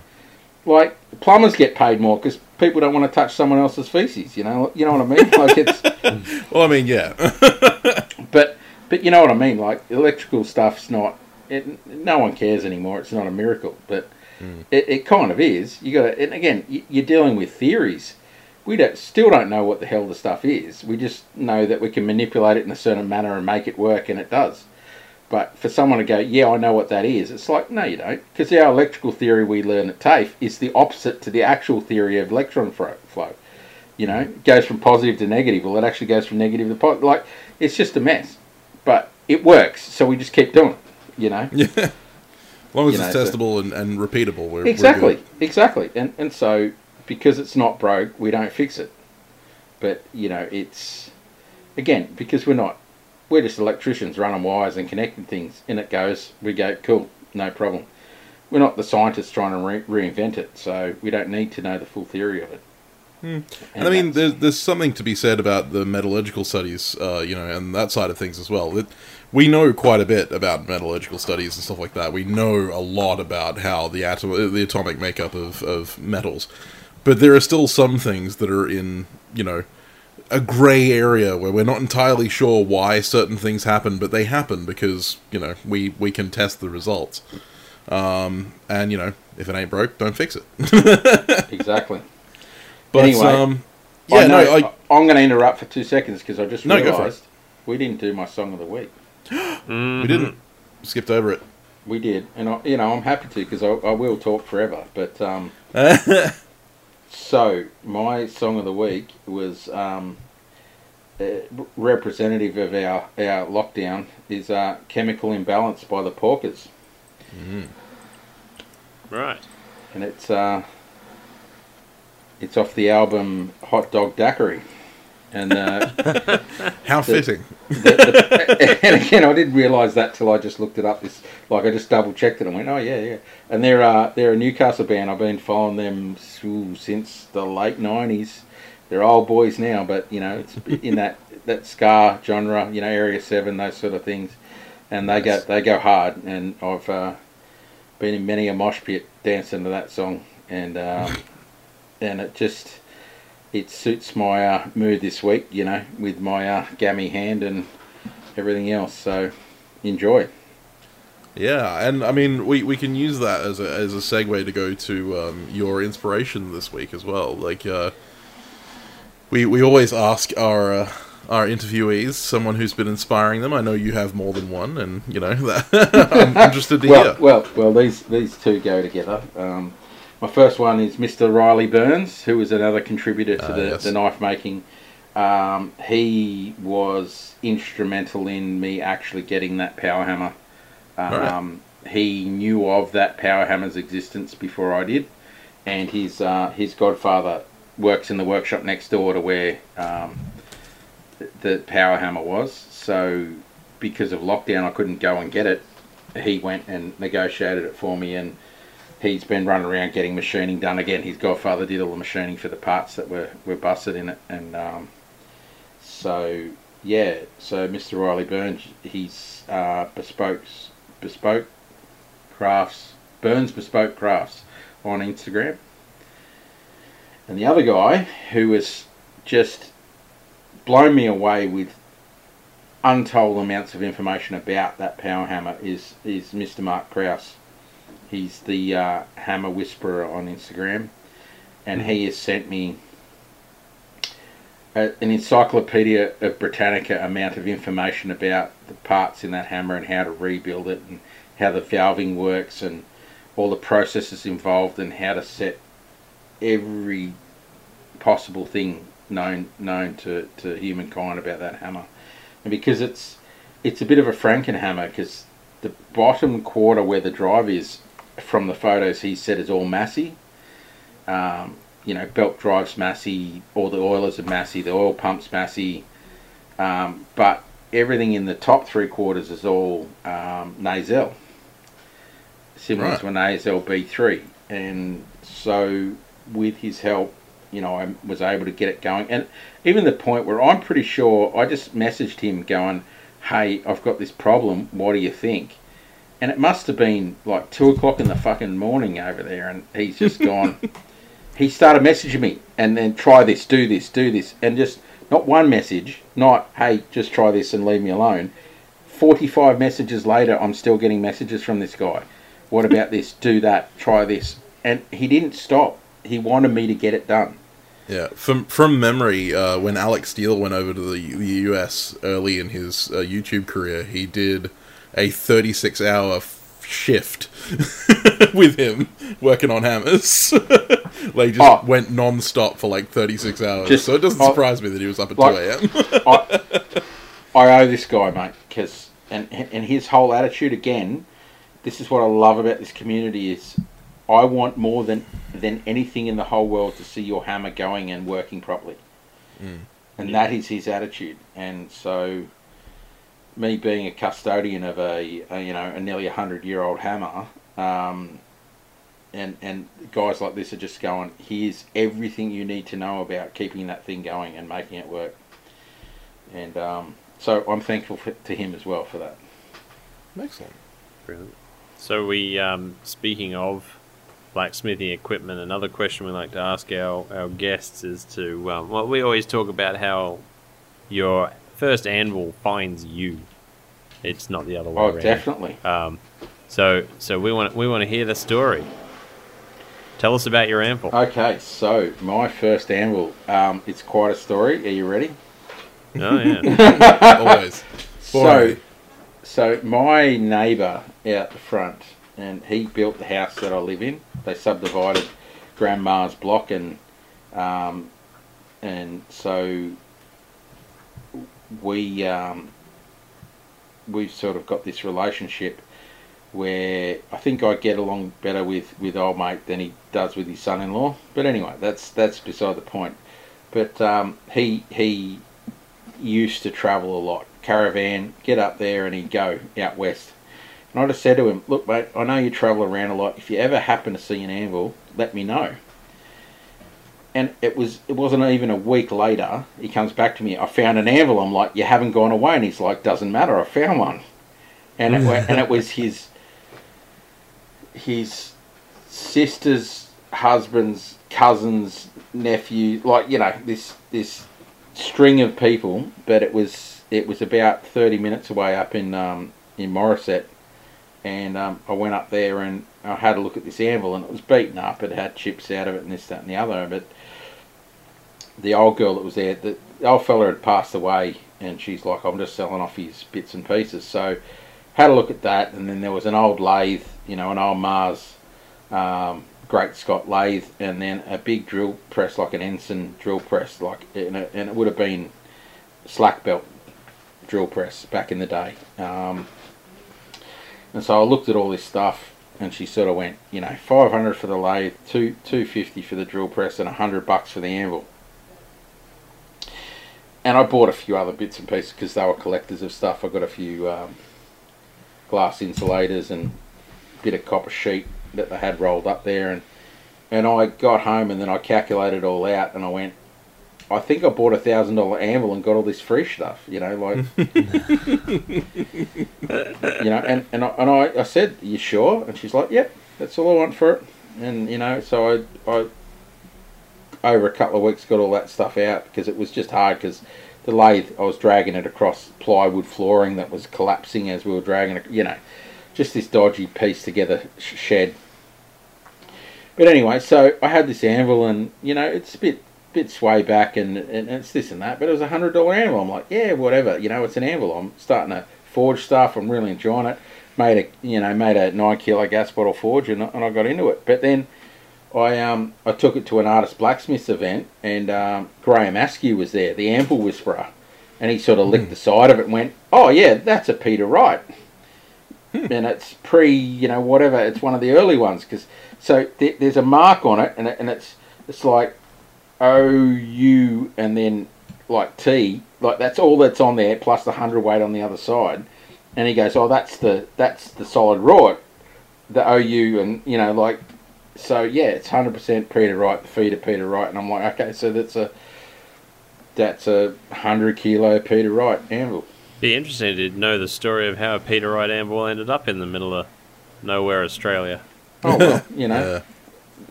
Like plumbers get paid more because people don't want to touch someone else's feces. You know, you know what I mean? *laughs* Like it's, *laughs* Well, I mean, yeah. *laughs* but but you know what I mean. Like electrical stuff's not. It, no one cares anymore. It's not a miracle, but mm. it, it kind of is. You got to. And again, you, you're dealing with theories. We don't still don't know what the hell the stuff is. We just know that we can manipulate it in a certain manner and make it work, and it does. But for someone to go, yeah, I know what that is, it's like, no, you don't. Because our electrical theory we learn at TAFE is the opposite to the actual theory of electron flow. You know, it goes from positive to negative. Well, it actually goes from negative to positive. Like, it's just a mess. But it works, so we just keep doing it, you know? *laughs* yeah. As long as You it's know, so- testable and, and repeatable, we're, exactly, we're exactly. And, and so, because it's not broke, we don't fix it. But, you know, it's, again, because we're not, we're just electricians running wires and connecting things. And it goes, we go, cool, no problem. We're not the scientists trying to re- reinvent it, so we don't need to know the full theory of it. And I mean, there's, there's something to be said about the metallurgical studies, uh, you know, and that side of things as well. It, we know quite a bit about metallurgical studies and stuff like that. We know a lot about how the atom, the atomic makeup of, of metals, but there are still some things that are in, you know, a grey area where we're not entirely sure why certain things happen, but they happen because you know we we can test the results. Um, and you know, if it ain't broke, don't fix it. *laughs* exactly. But Anyway, um, I yeah, know, no, I, I'm going to interrupt for two seconds because I just No, go for it. realised we didn't do my song of the week. *gasps* we didn't skipped over it. We did, and I, you know I'm happy to because I, I will talk forever. But um, *laughs* so my song of the week was um, representative of our our lockdown is uh, "Chemical Imbalance" by the Porkers. Right. and it's uh, it's off the album Hot Dog Daiquiri, and uh, *laughs* How fitting. the, the, and again, I didn't realise that till I just looked it up. This like I just double checked it and went, oh yeah, yeah. And they're uh, they're a Newcastle band. I've been following them ooh, since the late nineties. They're old boys now, but you know it's in that *laughs* that ska genre, you know, Area Seven, those sort of things. And they go they go hard. And I've uh, been in many a mosh pit dancing to that song, and um, *laughs* and it just it suits my uh, mood this week, you know, with my uh, gammy hand and everything else. So enjoy. Yeah, and I mean, we, we can use that as a, as a segue to go to um, your inspiration this week as well. Like, uh, we we always ask our uh, our interviewees someone who's been inspiring them. I know you have more than one, and you know *laughs* that I'm interested to Well, hear. well, well. These these two go together. Um, my first one is Mr. Riley Burns, who is another contributor to Ah, the, yes. the knife making. Um, he was instrumental in me actually getting that power hammer. Um, He knew of that power hammer's existence before I did, and his uh, his godfather works in the workshop next door to where um, the, power hammer was. So because of lockdown, I couldn't go and get it. He went and negotiated it for me, and he's been running around getting machining done again. His godfather did all the machining for the parts that were, were busted in it, and um, so yeah. So Mr. Riley Burns, he's uh, bespoke bespoke crafts Burns Bespoke Crafts on Instagram, and the other guy who was just blown me away with untold amounts of information about that power hammer is is Mr. Mark Kraus. He's the uh, Hammer Whisperer on Instagram, and he has sent me a, an encyclopedia of Britannica amount of information about the parts in that hammer and how to rebuild it and how the valving works and all the processes involved and how to set every possible thing known known to, to humankind about that hammer. And because it's it's a bit of a Frankenhammer because the bottom quarter where the drive is from the photos he said is all Massey. Um, you know, belt drives Massey, all the oilers are Massey, the oil pumps Massey, um, but everything in the top three quarters is all um, Nazel, similar Right. to an ASL B3. And so, with his help, you know, I was able to get it going. And even the point where I'm pretty sure I just messaged him going, hey, I've got this problem, what do you think? And it must have been like two o'clock in the fucking morning over there, and he's just *laughs* gone. he started messaging me, and then try this, do this, do this, and just not one message, not hey, just try this and leave me alone. Forty-five messages later, I'm still getting messages from this guy. What about this? Do that. Try this. And he didn't stop. He wanted me to get it done. Yeah, from from memory, uh, when Alec Steele went over to the, U- US early in his uh, YouTube career, he did a 36 hour f- shift *laughs* with him working on hammers. *laughs* like just Oh. went non stop for like 36 hours. Just- so it doesn't surprise me that he was up at like- 2 a.m. I, *laughs* I owe this guy, mate, because and and his whole attitude again. This is what I love about this community is, I want more than than anything in the whole world to see your hammer going and working properly, and that is his attitude. And so, me being a custodian of a, a you know a nearly hundred year old hammer, um, and and guys like this are just going. Here's everything you need to know about keeping that thing going and making it work and um, so I'm thankful for, to him as well for that. Excellent. Brilliant. So we, um, speaking of blacksmithing equipment, another question we like to ask our, our guests is to, um, well, we always talk about how your first anvil finds you. It's not the other way Oh, around. definitely. Um, so, so we want we want to hear the story. Tell us about your anvil. Okay, so my first anvil, um, it's quite a story. Are you ready? oh yeah. *laughs* Always. So, so my neighbour out the front, and he built the house that I live in. They subdivided Grandma's block, and um, and so we um, we've sort of got this relationship. where I think I get along better with, with old mate than he does with his son-in-law. But anyway, that's that's beside the point. But um, he he used to travel a lot, caravan, get up there, and he'd go out west. And I just said to him, "Look, mate, I know you travel around a lot. If you ever happen to see an anvil, let me know." And it was it wasn't even a week later. He comes back to me. I found an anvil. I'm like, "You haven't gone away?" And he's like, "Doesn't matter. I found one." And it, and it was his his sister's husband's cousin's nephew, like you know this this string of people. But it was it was about thirty minutes away up in um, in Morisset, and um, I went up there and I had a look at this anvil, and it was beaten up. It had chips out of it, and this, that, and the other. But the old girl that was there, the, the old fella had passed away, and she's like, "I'm just selling off his bits and pieces." So had a look at that, and then there was an old lathe, you know, an old Mars um, Great Scott lathe, and then a big drill press, like an Ensign drill press, like, and it, and it would have been slack belt drill press back in the day. Um, and so I looked at all this stuff, and she sort of went, you know, 500 for the lathe, two 250 for the drill press, and 100 bucks for the anvil. And I bought a few other bits and pieces because they were collectors of stuff. I got a few um, glass insulators and a bit of copper sheet that they had rolled up there, and and I got home and then I calculated all out, and I went, I think I bought a thousand dollar anvil and got all this free stuff, you know, like, *laughs* you know, and and I, and I, I said, you sure? And she's like, yep, that's all I want for it, and you know, so I I over a couple of weeks got all that stuff out because it was just hard because the lathe I was dragging it across plywood flooring that was collapsing as we were dragging it, you know, just this dodgy piece together sh- shed. But anyway, so I had this anvil and you know it's a bit bit sway back and, and it's this and that, but it was a hundred dollar anvil. I'm like, yeah, whatever, you know, it's an anvil. I'm starting to forge stuff. I'm really enjoying it. Made a you know made a nine kilo gas bottle forge and, and I got into it. But then I um I took it to an artist blacksmiths event and um, Graham Askew was there, the anvil whisperer, and he sort of licked the side of it and went, oh yeah, that's a Peter Wright. and it's pre, you know, whatever. It's one of the early ones because so th- there's a mark on it, and, it, and it's it's like O U and then like T, like that's all that's on there plus the hundred weight on the other side. And he goes, oh, that's the that's the solid Wright, the O U, and you know, like so yeah, it's hundred percent Peter Wright, the feeder Peter Wright, and I'm like, okay, so that's a that's a hundred kilo Peter Wright anvil. Be interesting to know the story of how a Peter Wright anvil ended up in the middle of nowhere, Australia. Oh well, you know, Yeah.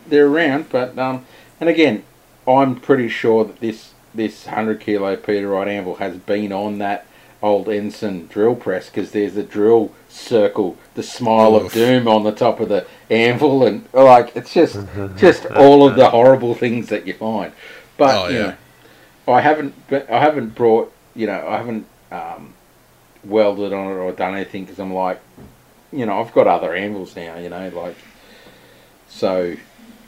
they're around, but um, and again, I'm pretty sure that this this hundred kilo Peter Wright anvil has been on that old Ensign drill press because there's a drill circle, the smile of doom on the top of the anvil, and like it's just *laughs* just all of the horrible things that you find. But Oh, you yeah. know, I haven't I haven't brought you know I haven't um, welded on it or done anything because I'm like, you know, I've got other anvils now, you know, like so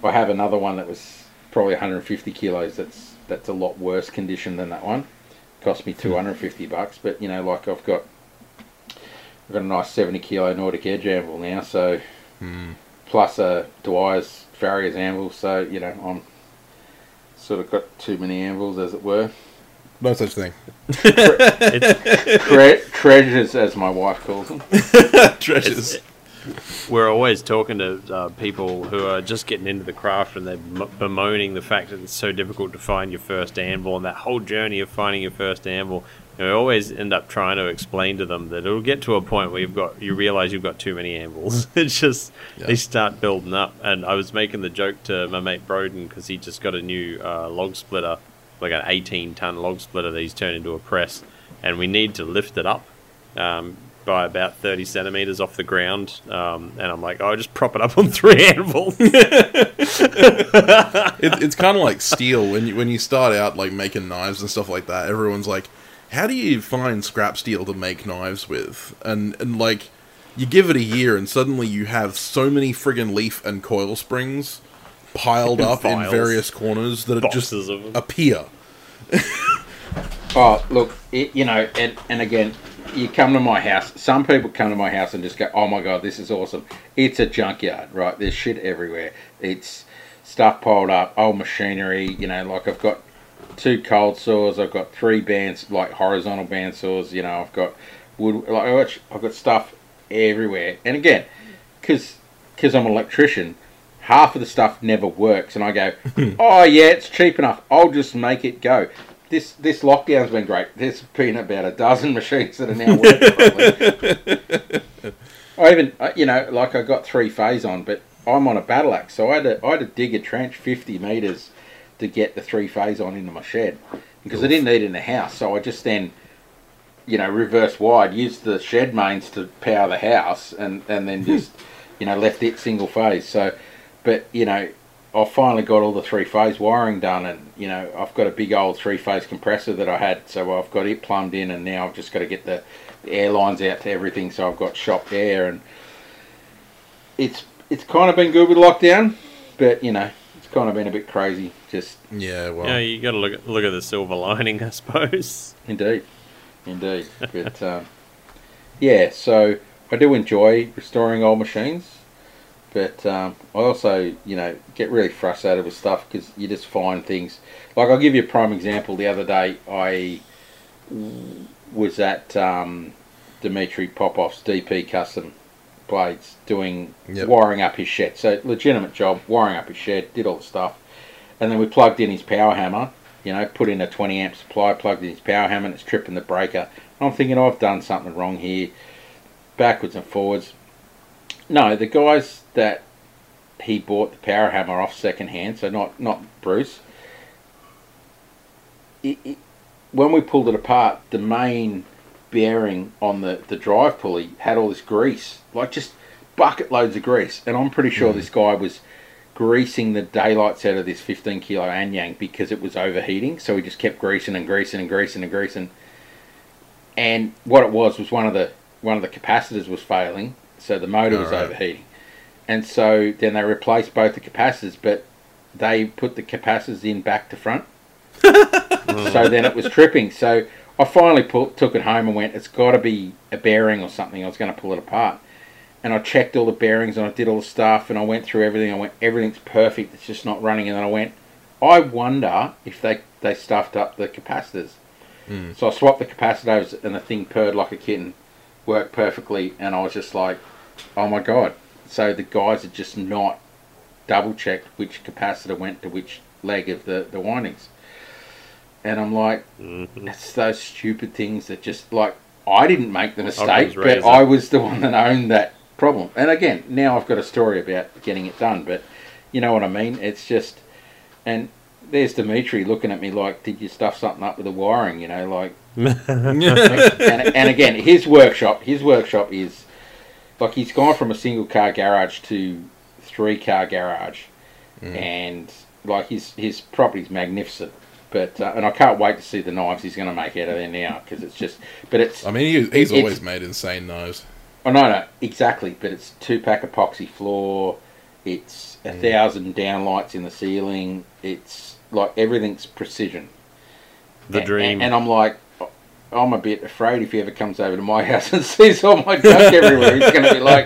I have another one that was probably 150 kilos. That's that's a lot worse condition than that one. Cost me hmm. 250 bucks, but you know, like I've got I've got a nice 70 kilo Nordic Edge anvil now, so hmm. plus a Dwyer's Farrier's anvil. So you know, I'm sort of got too many anvils, as it were. No such thing. *laughs* It's, *laughs* Tre- treasures, as my wife calls them. *laughs* Treasures. We're always talking to uh, people who are just getting into the craft and they're m- bemoaning the fact that it's so difficult to find your first anvil and that whole journey of finding your first anvil. And we always end up trying to explain to them that it'll get to a point where you've got you realize you've got too many anvils. *laughs* it's just Yeah. they start building up. And I was making the joke to my mate Broden because he just got a new uh, log splitter, like an 18 ton log splitter that he's turned into a press, and we need to lift it up. Um, by about 30 centimeters off the ground. Um, and I'm like, oh, just prop it up on three *laughs* anvils. it, it's kind of like steel when you when you start out like making knives and stuff like that. Everyone's like, "How do you find scrap steel to make knives with?" And and like, you give it a year, and suddenly you have so many friggin' leaf and coil springs piled *laughs* up in various corners that it just of appear. Oh, look, it, you know, and, and again, you come to my house. Some people come to my house and just go, "Oh my god, this is awesome!" It's a junkyard, right? There's shit everywhere. It's stuff piled up, old machinery. You know, like I've got two cold saws. I've got three bands, like horizontal band saws. You know, I've got wood. Like I've got, I've got stuff everywhere. And again, because because I'm an electrician, half of the stuff never works, and I go, *laughs* "Oh yeah, it's cheap enough. I'll just make it go." This this lockdown's been great. There's been about a dozen *laughs* machines that are now working. *laughs* I even you know like I got three phase on, but I'm on a battle axe, so I had to I had to dig a trench 50 meters to get the three phase on into my shed because I didn't need it in the house. So I just then you know reverse wide, used the shed mains to power the house, and and then *laughs* just you know left it single phase. So, but you know. I finally got all the three phase wiring done, and you know I've got a big old three phase compressor that I had, so I've got it plumbed in, and now I've just got to get the, the air lines out to everything, so I've got shop air, and it's it's kind of been good with lockdown, but you know it's kind of been a bit crazy. Just Yeah, well, Yeah, you got to look at, look at the silver lining, *laughs* I suppose. indeed, indeed. but um, yeah, so I do enjoy restoring old machines, but um, I also you know get really frustrated with stuff because you just find things. Like I'll give you a prime example. The other day I was at um, Dimitri Popov's DP Custom Blades doing Yep. wiring up his shed. So legitimate job, wiring up his shed, did all the stuff, and then we plugged in his power hammer. You know, put in a 20 amp supply, plugged in his power hammer, and it's tripping the breaker. I'm thinking I've done something wrong here, backwards and forwards. No, the guys that he bought the power hammer off second hand, so not not Bruce. It, it, when we pulled it apart, the main bearing on the, the drive pulley had all this grease, like just bucket loads of grease. And I'm pretty sure mm. this guy was greasing the daylights out of this 15 kilo Anyang because it was overheating. So he just kept greasing and greasing and greasing and greasing. And what it was was one of the one of the capacitors was failing, so the motor was Alright. overheating. And so then they replaced both the capacitors, but they put the capacitors in back to front. *laughs* so then it was tripping. So I finally pull, took it home and went, it's got to be a bearing or something. I was going to pull it apart. And I checked all the bearings and I did all the stuff and I went through everything. I went, everything's perfect. It's just not running. And then I went, I wonder if they, they stuffed up the capacitors. Hmm. So I swapped the capacitors and the thing purred like a kitten, worked perfectly. And I was just like, oh my God. So the guys had just not double checked which capacitor went to which leg of the, the windings. And I'm like, Mhm. it's those stupid things that just like I didn't make the mistake, but razor. I was the one that owned that problem. And again, now I've got a story about getting it done, but you know what I mean? It's just and there's Dimitri looking at me like, did you stuff something up with the wiring? You know, like *laughs* and, and again, his workshop, his workshop is like he's gone from a single car garage to three car garage, and like his his property's magnificent. But uh, and I can't wait to see the knives he's going to make out of there now because it's just. But it's I mean, he, he's always made insane knives. oh no no exactly. But it's two pack epoxy floor. It's a thousand downlights in the ceiling. It's like everything's precision. the And- dream. And, and I'm like, I'm a bit afraid if he ever comes over to my *laughs* house and sees all my junk *laughs* everywhere, he's going to be like,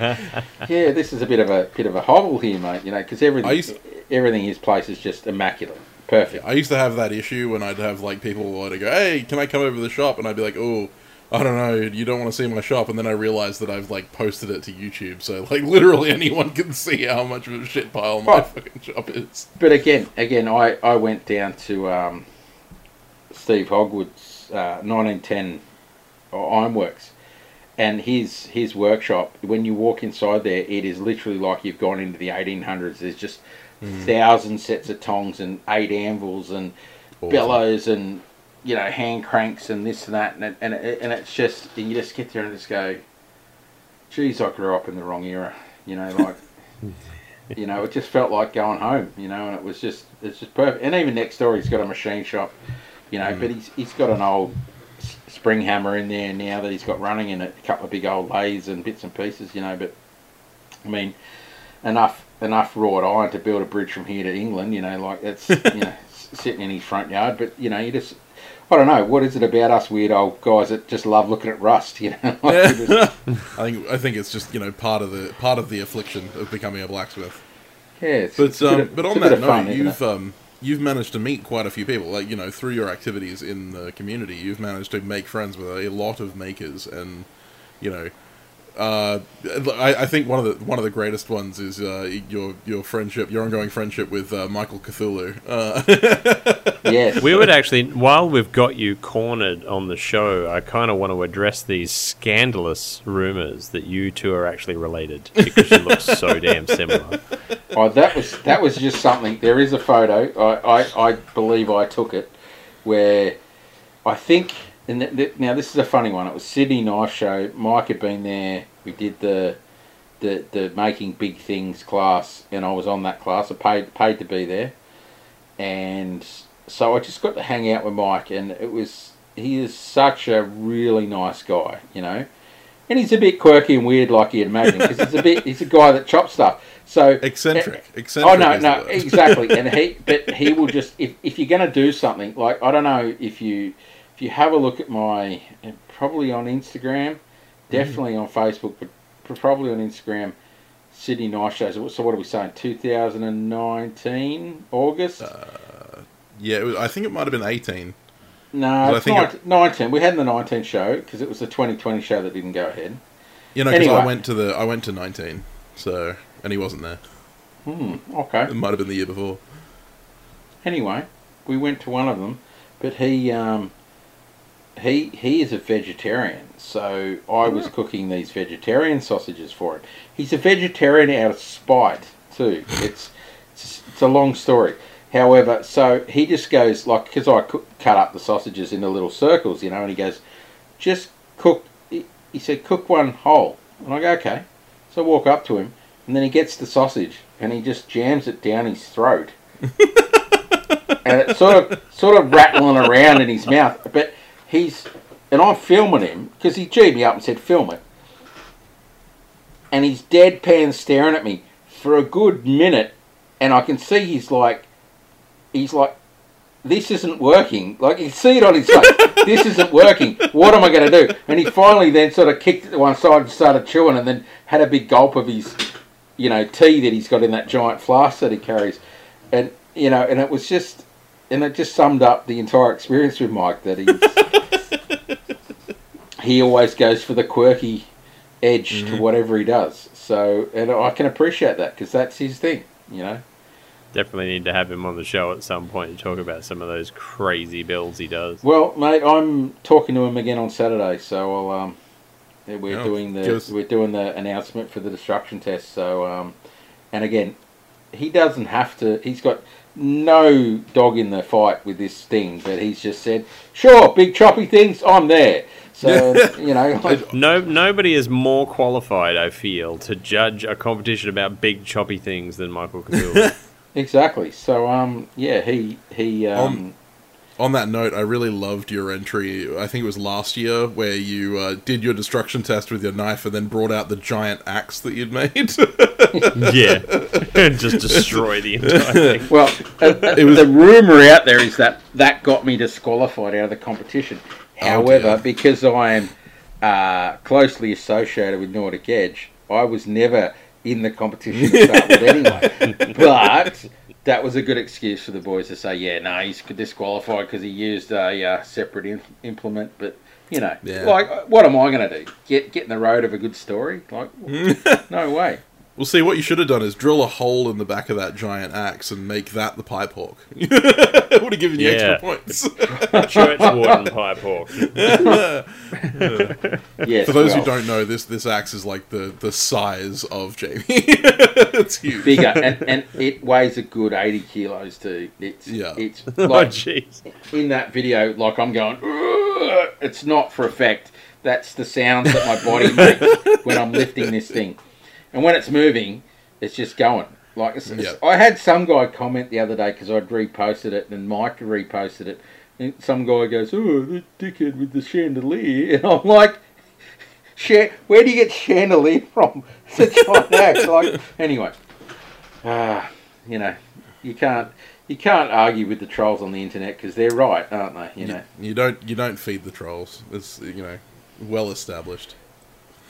yeah, this is a bit of a bit of a hobble here, mate. You know, because everything used- everything in his place is just immaculate, perfect. I used to have that issue when I'd have like people want to go, "Hey, can I come over to the shop?" And I'd be like, "Oh, I don't know, you don't want to see my shop." And then I realized that I've like posted it to YouTube, so like literally *laughs* anyone can see how much of a shit pile my Oh. fucking shop is. But again, again, I, I went down to um, Steve Hogwood's uh, 1910 Ironworks, and his his workshop. When you walk inside there, it is literally like you've gone into the 1800s. There's just thousand sets of tongs and eight anvils and Awesome. bellows and you know hand cranks and this and that and it, and it, and it's just and you just get there and just go, geez, I grew up in the wrong era. You know, like *laughs* you know, it just felt like going home. You know, and it was just it's just perfect. And even next door, he's got a machine shop. You know, but he's he's got an old spring hammer in there now that he's got running in it, a couple of big old lathes and bits and pieces. You know, but I mean, enough enough wrought iron to build a bridge from here to England. You know, like it's *laughs* you know. sitting in his front yard. But you know, you just I don't know what is it about us weird old guys that just love looking at rust. You know, *laughs* Like, we just- *laughs* I think I think it's just you know part of the part of the affliction of becoming a blacksmith. yeah. It's, But it's a bit um, of- but on that note, fun, you've um, you've managed to meet quite a few people. Like you know, through your activities in the community, you've managed to make friends with a lot of makers, and you know, uh, I, I think one of the one of the greatest ones is uh, your your friendship, your ongoing friendship with uh, Michael Cthulhu. Uh, *laughs* yes. We would actually, while we've got you cornered on the show, I kind of want to address these scandalous rumors that you two are actually related because you look so damn similar. Oh, that was that was just something. There is a photo. I, I, I believe I took it, where I think. And th- th- now this is a funny one. It was Sydney Knife Show. Mike had been there. We did the the the making big things class, and I was on that class. I paid paid to be there, and so I just got to hang out with Mike, and it was he is such a really nice guy, you know. And he's a bit quirky and weird, like you'd imagine, because he's a bit. He's a guy that chops stuff. So eh, eccentric, Oh eccentric. no, no, exactly. And he, but he will *laughs* just if if you're going to do something like I don't know if you if you have a look at my probably on Instagram, definitely on Facebook, but probably on Instagram. Sydney Knife Shows. So what are we saying? 2019 August? yeah, was, I think it might have been eighteen. no, I it's think 19, 19. We had the 19 show because it was the 2020 show that didn't go ahead. You know, because Anyway. I went to the I went to nineteen, so and he wasn't there. Hmm. Okay. It might have been the year before. anyway, we went to one of them, but he um, he he is a vegetarian, so I was hmm. cooking these vegetarian sausages for him. He's a vegetarian out of spite too. It's it's, it's a long story. However, so he just goes like because I cook, cut up the sausages into little circles, you know, and he goes, just cook. He, he said, cook one whole, and I go okay. So I walk up to him, and then he gets the sausage and he just jams it down his throat *laughs* and it's sort of sort of rattling around in his mouth. But he's and I'm filming him because he G'd me up and said film it, and he's deadpan staring at me for a good minute, and I can see he's like, he's like, this isn't working. Like you see it on his face. *laughs* this isn't working. What am I going to do? And he finally then sort of kicked it to one side and started chewing, and then had a big gulp of his, you know, tea that he's got in that giant flask that he carries, and you know, and it was just, and it just summed up the entire experience with Mike that he's, *laughs* he always goes for the quirky edge to whatever he does. So, and I can appreciate that because that's his thing, you know. Definitely need to have him on the show at some point to talk about some of those crazy builds he does. Well, mate, I'm talking to him again on Saturday, so I'll um, we're Oh, doing the give us- we're doing the announcement for the destruction test. So, um, and again, he doesn't have to. He's got no dog in the fight with this thing, but he's just said, "Sure, big choppy things, I'm there." So *laughs* you know, *laughs* like, No, nobody is more qualified, I feel, to judge a competition about big choppy things than Michael Cthulhu. *laughs* exactly. So um, yeah, he he um, Um, On that note, I really loved your entry. I think it was last year where you uh, did your destruction test with your knife and then brought out the giant axe that you'd made. *laughs* yeah, *laughs* and just destroy the entire thing. *laughs* Well, uh, uh, the rumor out there is that that got me disqualified out of the competition. However, dear. because I am uh, closely associated with Nordic Edge, I was never in the competition to start with anyway. But that was a good excuse for the boys to say, "Yeah, no, he's disqualified because he used a uh, separate im- implement." But you know, Yeah. like, what am I going to do? Get get in the road of a good story? Like, *laughs* no way. Well, see, what you should have done is drill a hole in the back of that giant axe and make that the pipe hawk. *laughs* it would have given you Yeah. extra points. *laughs* Church warden pipe hawk. *laughs* Yes. For those who don't know, this this axe is like the, the size of Jamie. it's huge. bigger, and, and it weighs a good eighty kilos too. It's Yeah. it's Oh, like jeez. in that video, like I'm going. It's not for effect. That's the sounds that my body makes when I'm lifting this thing, and when it's moving, it's just going. Like it's, it's-. I had some guy comment the other day because I'd reposted it, and Mike reposted it. And some guy goes, "Oh, the dickhead with the chandelier," *laughs* and I'm like. Where do you get chandelier from? *laughs* Giant axe. Like, anyway, ah, you know, you can't you can't argue with the trolls on the internet because they're right, aren't they? You You, know. you don't you don't feed the trolls. It's you know well established.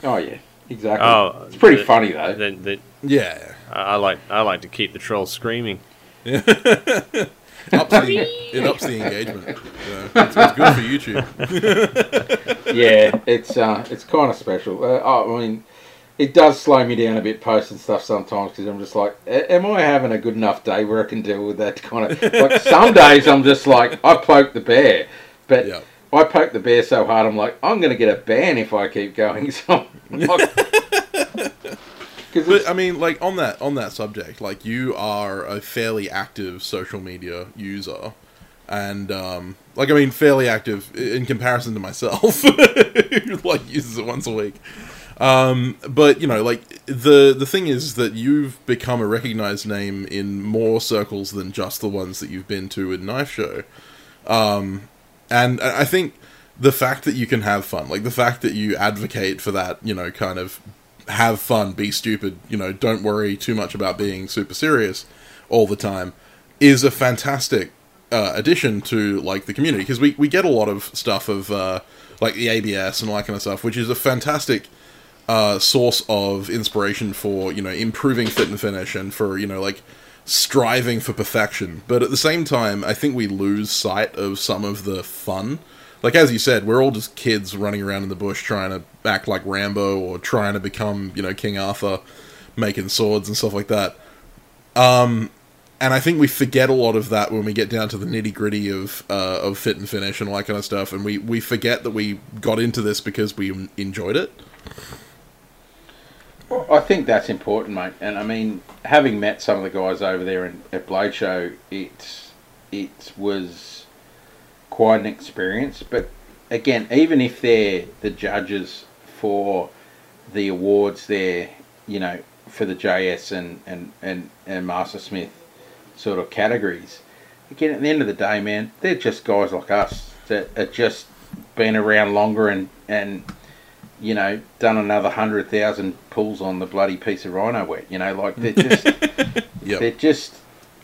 Oh yeah, exactly. Oh, it's pretty the- funny though. The, the, Yeah. I I like I like to keep the trolls screaming. *laughs* ups the, it ups the engagement. Yeah, it's, it's good for YouTube. *laughs* yeah, it's uh, it's kind of special. Uh, I mean, it does slow me down a bit posting stuff sometimes because I'm just like, am I having a good enough day where I can deal with that kind of *laughs* like? Some days I'm just like, I poked the bear, but Yeah. I poked the bear so hard, I'm like, I'm gonna get a ban if I keep going. *laughs* So, because *laughs* But I mean, like on that on that subject, like you are a fairly active social media user, and um, like I mean, fairly active in comparison to myself, who *laughs* like uses it once a week. Um, but you know, like the the thing is that you've become a recognized name in more circles than just the ones that you've been to in Knife Show. Um, and I think the fact that you can have fun, like the fact that you advocate for that, you know, kind of have fun, be stupid, you know, don't worry too much about being super serious all the time, is a fantastic uh, addition to like the community. Because we we get a lot of stuff of uh, like the ABS and all that kind of stuff, which is a fantastic uh, source of inspiration for you know improving fit and finish and for you know like striving for perfection. But at the same time, I think we lose sight of some of the fun. Like as you said, we're all just kids running around in the bush trying to act like Rambo or trying to become you know King Arthur, making swords and stuff like that. Um, and I think we forget a lot of that when we get down to the nitty gritty of uh, of fit and finish and all that kind of stuff, and we we forget that we got into this because we enjoyed it. Well, I think that's important, mate. And I mean, having met some of the guys over there in, at Blade Show, it it was quite an experience. But again, even if they're the judges for the awards, there, you know, for the JS and and and and Master Smith sort of categories. Again, at the end of the day, man, they're just guys like us that are just been around longer and and you know, done another hundred thousand pulls on the bloody piece of Rhynowet. You know, like they're just, *laughs* Yep. they're just,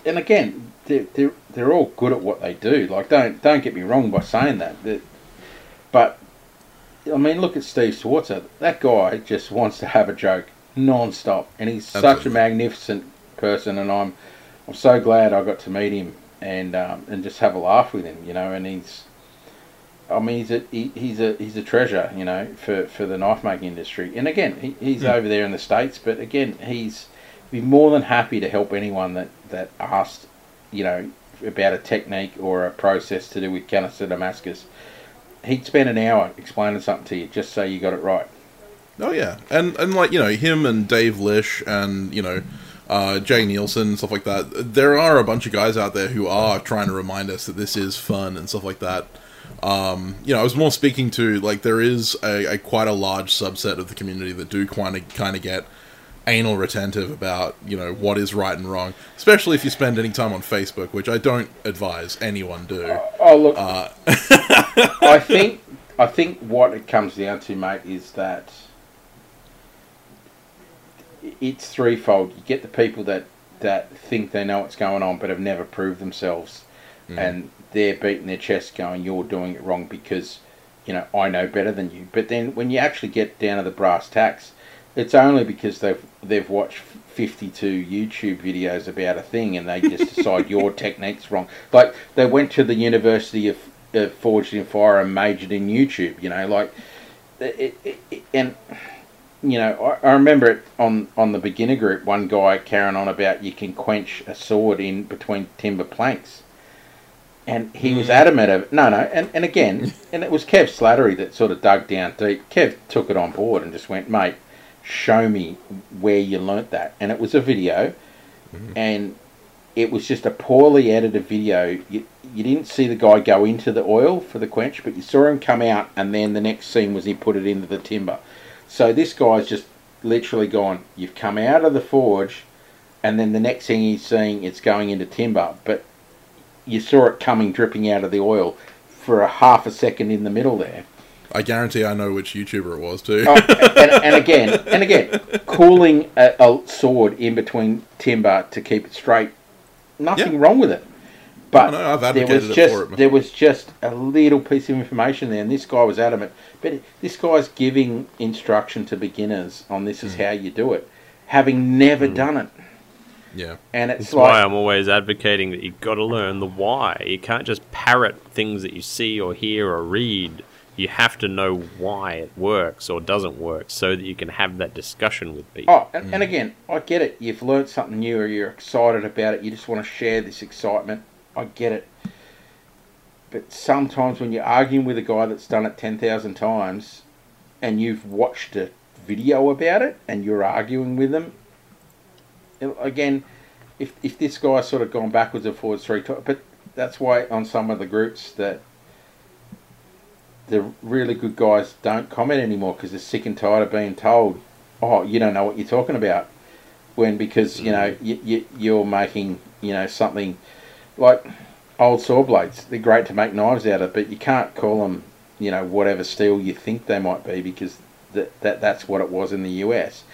and again, they're, they're they're all good at what they do. Like, don't don't get me wrong by saying that. but I mean, look at Steve Schwarzer. That guy just wants to have a joke non-stop, and he's such a magnificent person. And I'm I'm so glad I got to meet him and um, and just have a laugh with him. You know, and he's. I mean, he's a he, he's a he's a treasure, you know, for, for the knife making industry. And again, he, he's Hmm. over over there in the states, but again, he's be more than happy to help anyone that that asked, you know, about a technique or a process to do with canister Damascus. He'd spend an hour explaining something to you just so you got it right. Oh yeah, and and like you know him and Dave Lisch and you know uh, Jay Neilson stuff like that. There are a bunch of guys out there who are trying to remind us that this is fun and stuff like that. Um, you know, I was more speaking to like there is a, a quite a large subset of the community that do kind of kind of get anal retentive about you know what is right and wrong, especially if you spend any time on Facebook, which I don't advise anyone do. Oh look, Uh, I *laughs* think I think what it comes down to, mate, is that it's threefold. You get the people that that think they know what's going on but have never proved themselves, Mm. and they're beating their chest, going, "You're doing it wrong because you know I know better than you." But then when you actually get down to the brass tacks, it's only because they've they've watched 52 YouTube videos about a thing and they just *laughs* decide your technique's wrong. Like they went to the University of, of Forged in Fire and majored in YouTube. You know, like it, it, it, and you know I, I remember it on on the beginner group. One guy carrying on about you can quench a sword in between timber planks. And he was mm. adamant of no, no, and, and again, *laughs* and it was Kev Slattery that sort of dug down deep. Kev took it on board and just went, mate, show me where you learnt that. And it was a video, mm-hmm. and it was just a poorly edited video. You, you didn't see the guy go into the oil for the quench, but you saw him come out, and then the next scene was he put it into the timber. So this guy's just literally gone, you've come out of the forge, and then the next thing he's seeing, it's going into timber. But you saw it coming dripping out of the oil for a half a second in the middle there. I guarantee I know which YouTuber it was too. Oh, and, and again, and again, cooling a, a sword in between timber to keep it straight. Nothing Yeah. wrong with it. But no, I've there was it just for it. there was just a little piece of information there, and this guy was adamant. But this guy's giving instruction to beginners on this is mm. how you do it, having never mm. done it. Yeah. And it's That's like why I'm always advocating that you've got to learn the why. You can't just parrot things that you see or hear or read. You have to know why it works or doesn't work so that you can have that discussion with people. Oh, and, and mm. again, I get it. You've learnt something new, or you're excited about it. You just want to share this excitement. I get it. But sometimes when you're arguing with a guy that's done it ten thousand times, and you've watched a video about it, and you're arguing with them, it- again, if if this guy's sort of gone backwards and forwards three times, but that's why on some of the groups that the really good guys don't comment anymore because they're sick and tired of being told, "Oh, you don't know what you're talking about," when because you know mm. you, you, you're making you know something like old saw blades. They're great to make knives out of, but you can't call them you know whatever steel you think they might be because that, that that's what it was in the US.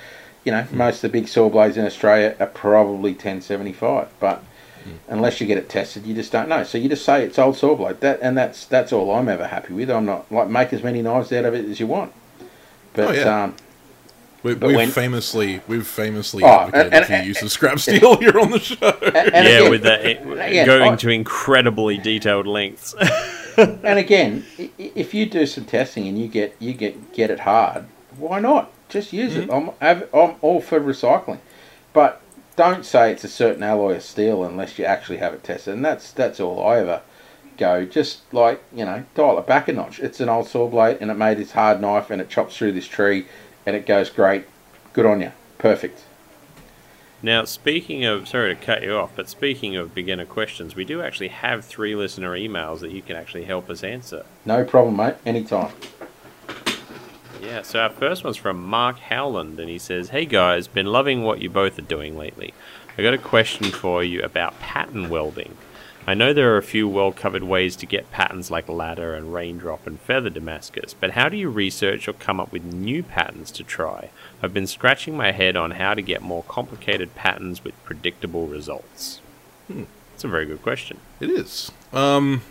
You know, most of the big saw blades in Australia are probably 1075, but unless you get it tested, you just don't know. So you just say it's old saw blade. That and that's that's all I'm ever happy with. I'm not like make as many knives out of it as you want. But Oh, yeah. um, We, But we've when- famously we've famously Oh, advocated and- for and- use of scrap steel *laughs* here on the show. and, and yeah, again, with that again, going I- to incredibly detailed lengths. *laughs* and again, i- i- if you do some testing and you get you get get it hard, why not? Just use it. Mm-hmm. I'm I'm all for recycling, but don't say it's a certain alloy of steel unless you actually have it tested. And that's that's all I ever go. Just like you know, dial it back a notch. It's an old saw blade, and it made this hard knife, and it chops through this tree, and it goes great. Good on you. Perfect. Now, speaking of, sorry to cut you off, but speaking of beginner questions, we do actually have three listener emails that you can actually help us answer. No problem, mate. Anytime. Yeah, so our first one's from Mark Howland, and he says, Hey guys, been loving what you both are doing lately. I got a question for you about pattern welding. I know there are a few well covered ways to get patterns like ladder and raindrop and feather Damascus, but how do you research or come up with new patterns to try? I've been scratching my head on how to get more complicated patterns with predictable results. Hmm. That's a very good question. It is. Um,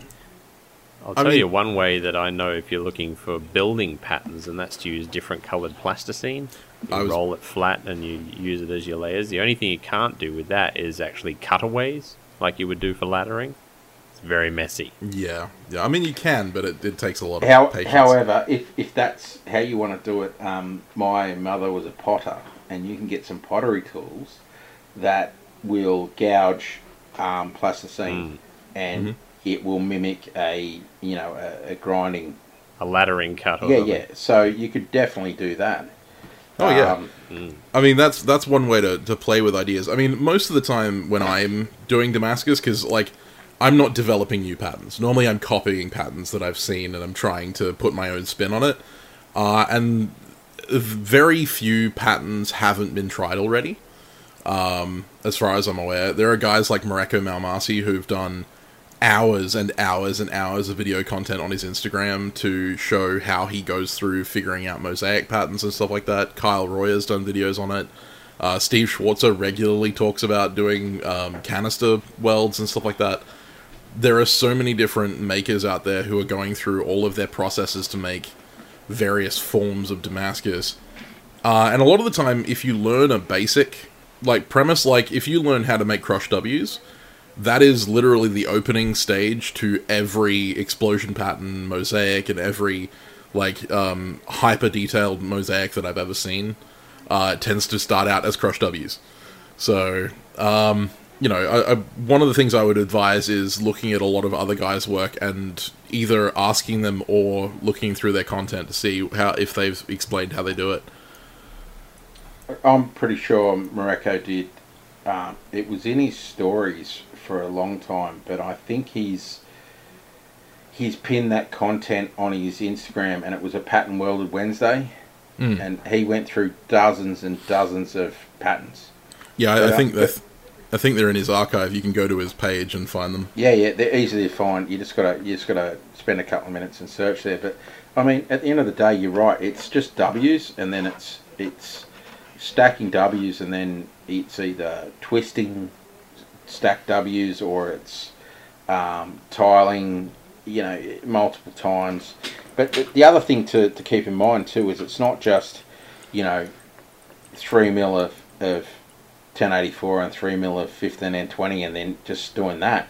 I'll I tell you one way that I know if you're looking for building patterns, and that's to use different coloured plasticine. You was- roll it flat and you use it as your layers. The only thing you can't do with that is actually cutaways, like you would do for laddering. It's very messy. yeah, yeah. I mean, you can, but it, it takes a lot of How, patience. however, if, if that's how you want to do it, um, my mother was a potter, and you can get some pottery tools that will gouge um, plasticine, and Mhm. It will mimic a you know a, a grinding. A laddering cut. Yeah, something. yeah. So you could definitely do that. Oh, yeah. Um, I mean, that's that's one way to, to play with ideas. I mean, most of the time when I'm doing Damascus, because like I'm not developing new patterns. Normally, I'm copying patterns that I've seen and I'm trying to put my own spin on it. Uh, and very few patterns haven't been tried already. Um, as far as I'm aware, there are guys like Mareko Maumasi who've done hours and hours and hours of video content on his Instagram to show how he goes through figuring out mosaic patterns and stuff like that. Kyle Royer's done videos on it. Uh, Steve Schwarzer regularly talks about doing um, canister welds and stuff like that. There are so many different makers out there who are going through all of their processes to make various forms of Damascus. Uh, and a lot of the time, if you learn a basic like premise, like if you learn how to make crush W's, that is literally the opening stage to every explosion pattern mosaic and every like um, hyper detailed mosaic that I've ever seen. Uh, tends to start out as crush W's. So, um, you know, I, I, one of the things I would advise is looking at a lot of other guys' work and either asking them or looking through their content to see how if they've explained how they do it. I'm pretty sure Mareko did. Um, it was in his stories for a long time, but I think he's he's pinned that content on his Instagram, and it was a pattern welded Wednesday, Mm. and he went through dozens and dozens of patterns. Yeah, I, I think that I think they're in his archive. You can go to his page and find them. Yeah, yeah, they're easy to find. You just gotta you just gotta spend a couple of minutes and search there. But I mean, at the end of the day, you're right. It's just W's, and then it's it's stacking W's, and then it's either twisting stacked W's or it's um, tiling, you know, multiple times. But the- the other thing to, to keep in mind too is it's not just, you know, three mil of, of 1084 and three mil of 15 and 20 and then just doing that.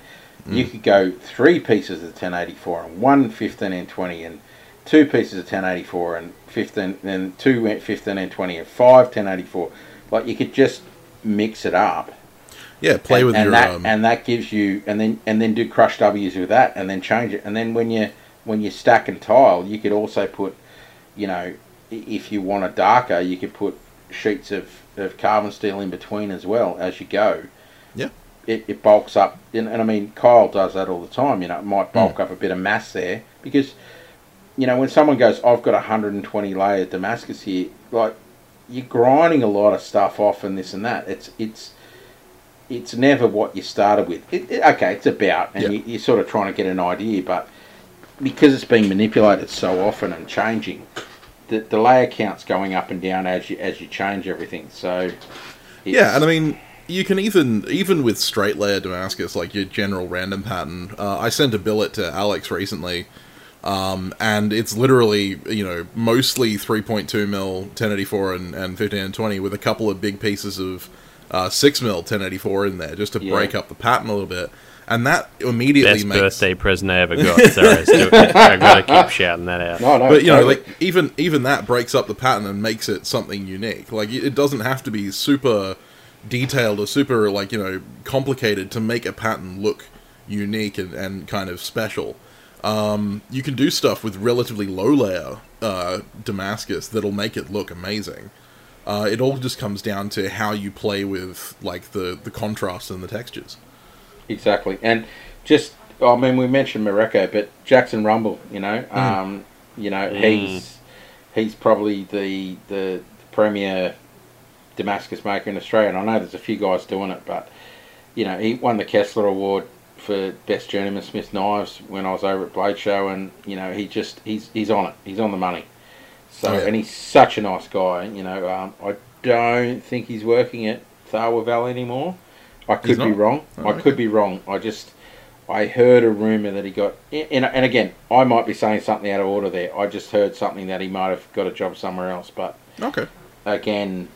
You could go three pieces of 1084 and one 15N20 and two pieces of 1084 and 15 and two 15 and 20 and five 1084. Like you could just mix it up Yeah, play and, with and your that um, and that gives you and then and then do crush W's with that and then change it. And then when you when you stack and tile you could also put you know if you want a darker you could put sheets of, of carbon steel in between as well as you go. Yeah. it, it bulks up and, and I mean Kyle does that all the time you know it might bulk up a bit of mass there because you know when someone goes I've got 120 layer Damascus here like you're grinding a lot of stuff off and this and that. It's it's it's never what you started with. It, it- okay, it's about, and Yeah. you, you're sort of trying to get an idea, but because it's being manipulated so often and changing, the, the layer count's going up and down as you as you change everything. So, Yeah, and I mean, you can even even with straight layer Damascus, like your general random pattern. Uh, I sent a billet to Alex recently, um, and it's literally you know mostly 3.2 mil 1084 and, and 15 and 20 with a couple of big pieces of uh, 6 mil 1084 in there just to Yeah. break up the pattern a little bit, and that immediately Best makes birthday present I ever got. Sorry, I, still, *laughs* gotta keep shouting that out. no, no, but you know, like even even that breaks up the pattern and makes it something unique. Like it doesn't have to be super detailed or super like you know complicated to make a pattern look unique and, and kind of special. Um, you can do stuff with relatively low layer uh, Damascus that'll make it look amazing. Uh, it all just comes down to how you play with like the the contrast and the textures. Exactly, and just I mean we mentioned Mareko, but Jackson Rumble, you know, Hmm. um, you know Mm. he's he's probably the the premier Damascus maker in Australia, and I know there's a few guys doing it, but you know he won the Kessler Award for best journeyman Smith knives when I was over at Blade Show, and you know he just he's he's on it, he's on the money. So yeah. and he's such a nice guy, you know. Um, I don't think he's working at Tharwa Valley anymore. I could be wrong. Oh, I okay. could be wrong. I just I heard a rumor that he got, and, and again, I might be saying something out of order there. I just heard something that he might have got a job somewhere else, but Okay. again,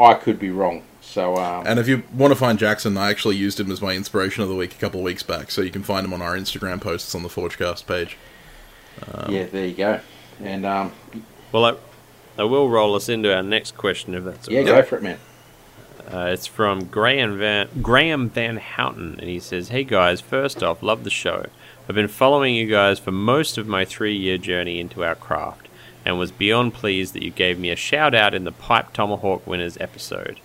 I could be wrong. So um, And if you want to find Jackson, I actually used him as my inspiration of the week a couple of weeks back, so you can find him on our Instagram posts on the Forgecast page. yeah, there you go. And um, Well, I, I will roll us into our next question if that's okay. yeah, go for it, man. Uh, it's from Graham Van Graham Van Houten, and he says, "Hey guys, first off, love the show. I've been following you guys for most of my three-year journey into our craft, and was beyond pleased that you gave me a shout out in the Pipe Tomahawk Winners episode.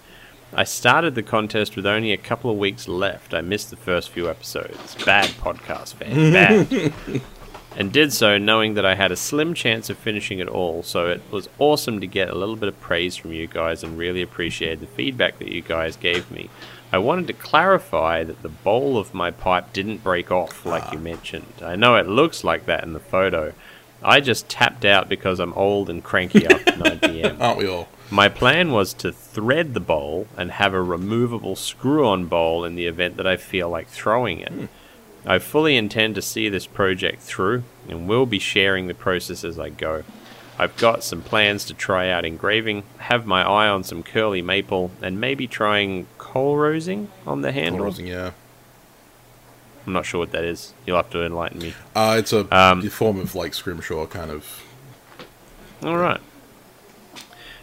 I started the contest with only a couple of weeks left. I missed the first few episodes. Bad podcast fan, bad." *laughs* and did so knowing that I had a slim chance of finishing it all, so it was awesome to get a little bit of praise from you guys and really appreciated the feedback that you guys gave me. I wanted to clarify that the bowl of my pipe didn't break off like you ah. mentioned. I know it looks like that in the photo. I just tapped out because I'm old and cranky after *laughs* 9 pm. Aren't we all? My plan was to thread the bowl and have a removable screw on bowl in the event that I feel like throwing it. Hmm. I fully intend to see this project through and will be sharing the process as I go. I've got some plans to try out engraving, have my eye on some curly maple, and maybe trying kolrosing on the handle. Rosin, yeah. I'm not sure what that is. You'll have to enlighten me. Uh, it's a Um, form of like scrimshaw kind of. All right.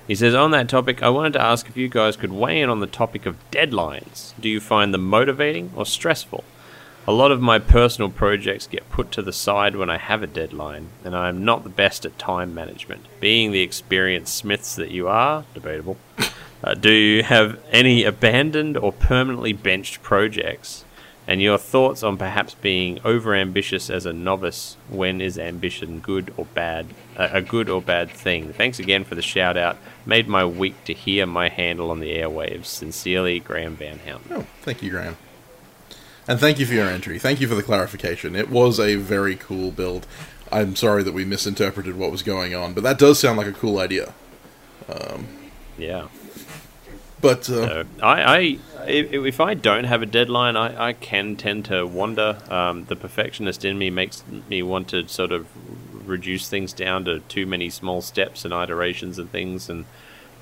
He says, on that topic, I wanted to ask if you guys could weigh in on the topic of deadlines. Do you find them motivating or stressful? A lot of my personal projects get put to the side when I have a deadline, and I am not the best at time management. Being the experienced smiths that you are, debatable, uh, do you have any abandoned or permanently benched projects? And your thoughts on perhaps being overambitious as a novice? When is ambition good or bad? Uh, a good or bad thing? Thanks again for the shout out. Made my week to hear my handle on the airwaves. Sincerely, Graham Van Houten. Oh, thank you, Graham. And thank you for your entry. Thank you for the clarification. It was a very cool build. I'm sorry that we misinterpreted what was going on, but that does sound like a cool idea. Yeah. But uh, I, I if, if I don't have a deadline, I, I can tend to wander. Um, the perfectionist in me makes me want to sort of reduce things down to too many small steps and iterations and things. And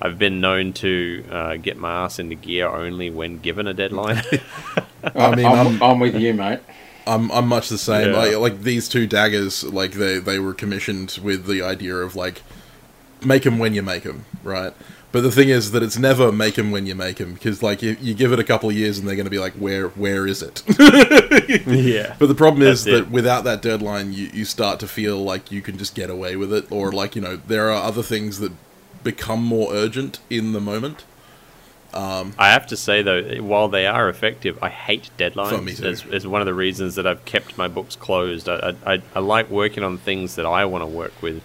I've been known to uh, get my ass into gear only when given a deadline. *laughs* I mean, I'm, I'm- I'm with you, mate. I'm I'm much the same. Yeah. Like, like these two daggers, like they they were commissioned with the idea of like make them when you make them, right? But the thing is that it's never make them when you make them because like you, you give it a couple of years and they're going to be like where where is it? *laughs* yeah. *laughs* But the problem is that it. without that deadline, you, you start to feel like you can just get away with it, or like you know there are other things that become more urgent in the moment. I have to say though, while they are effective, I hate deadlines. It's, it's one of the reasons that I've kept my books closed. I, I, I, I like working on things that I want to work with.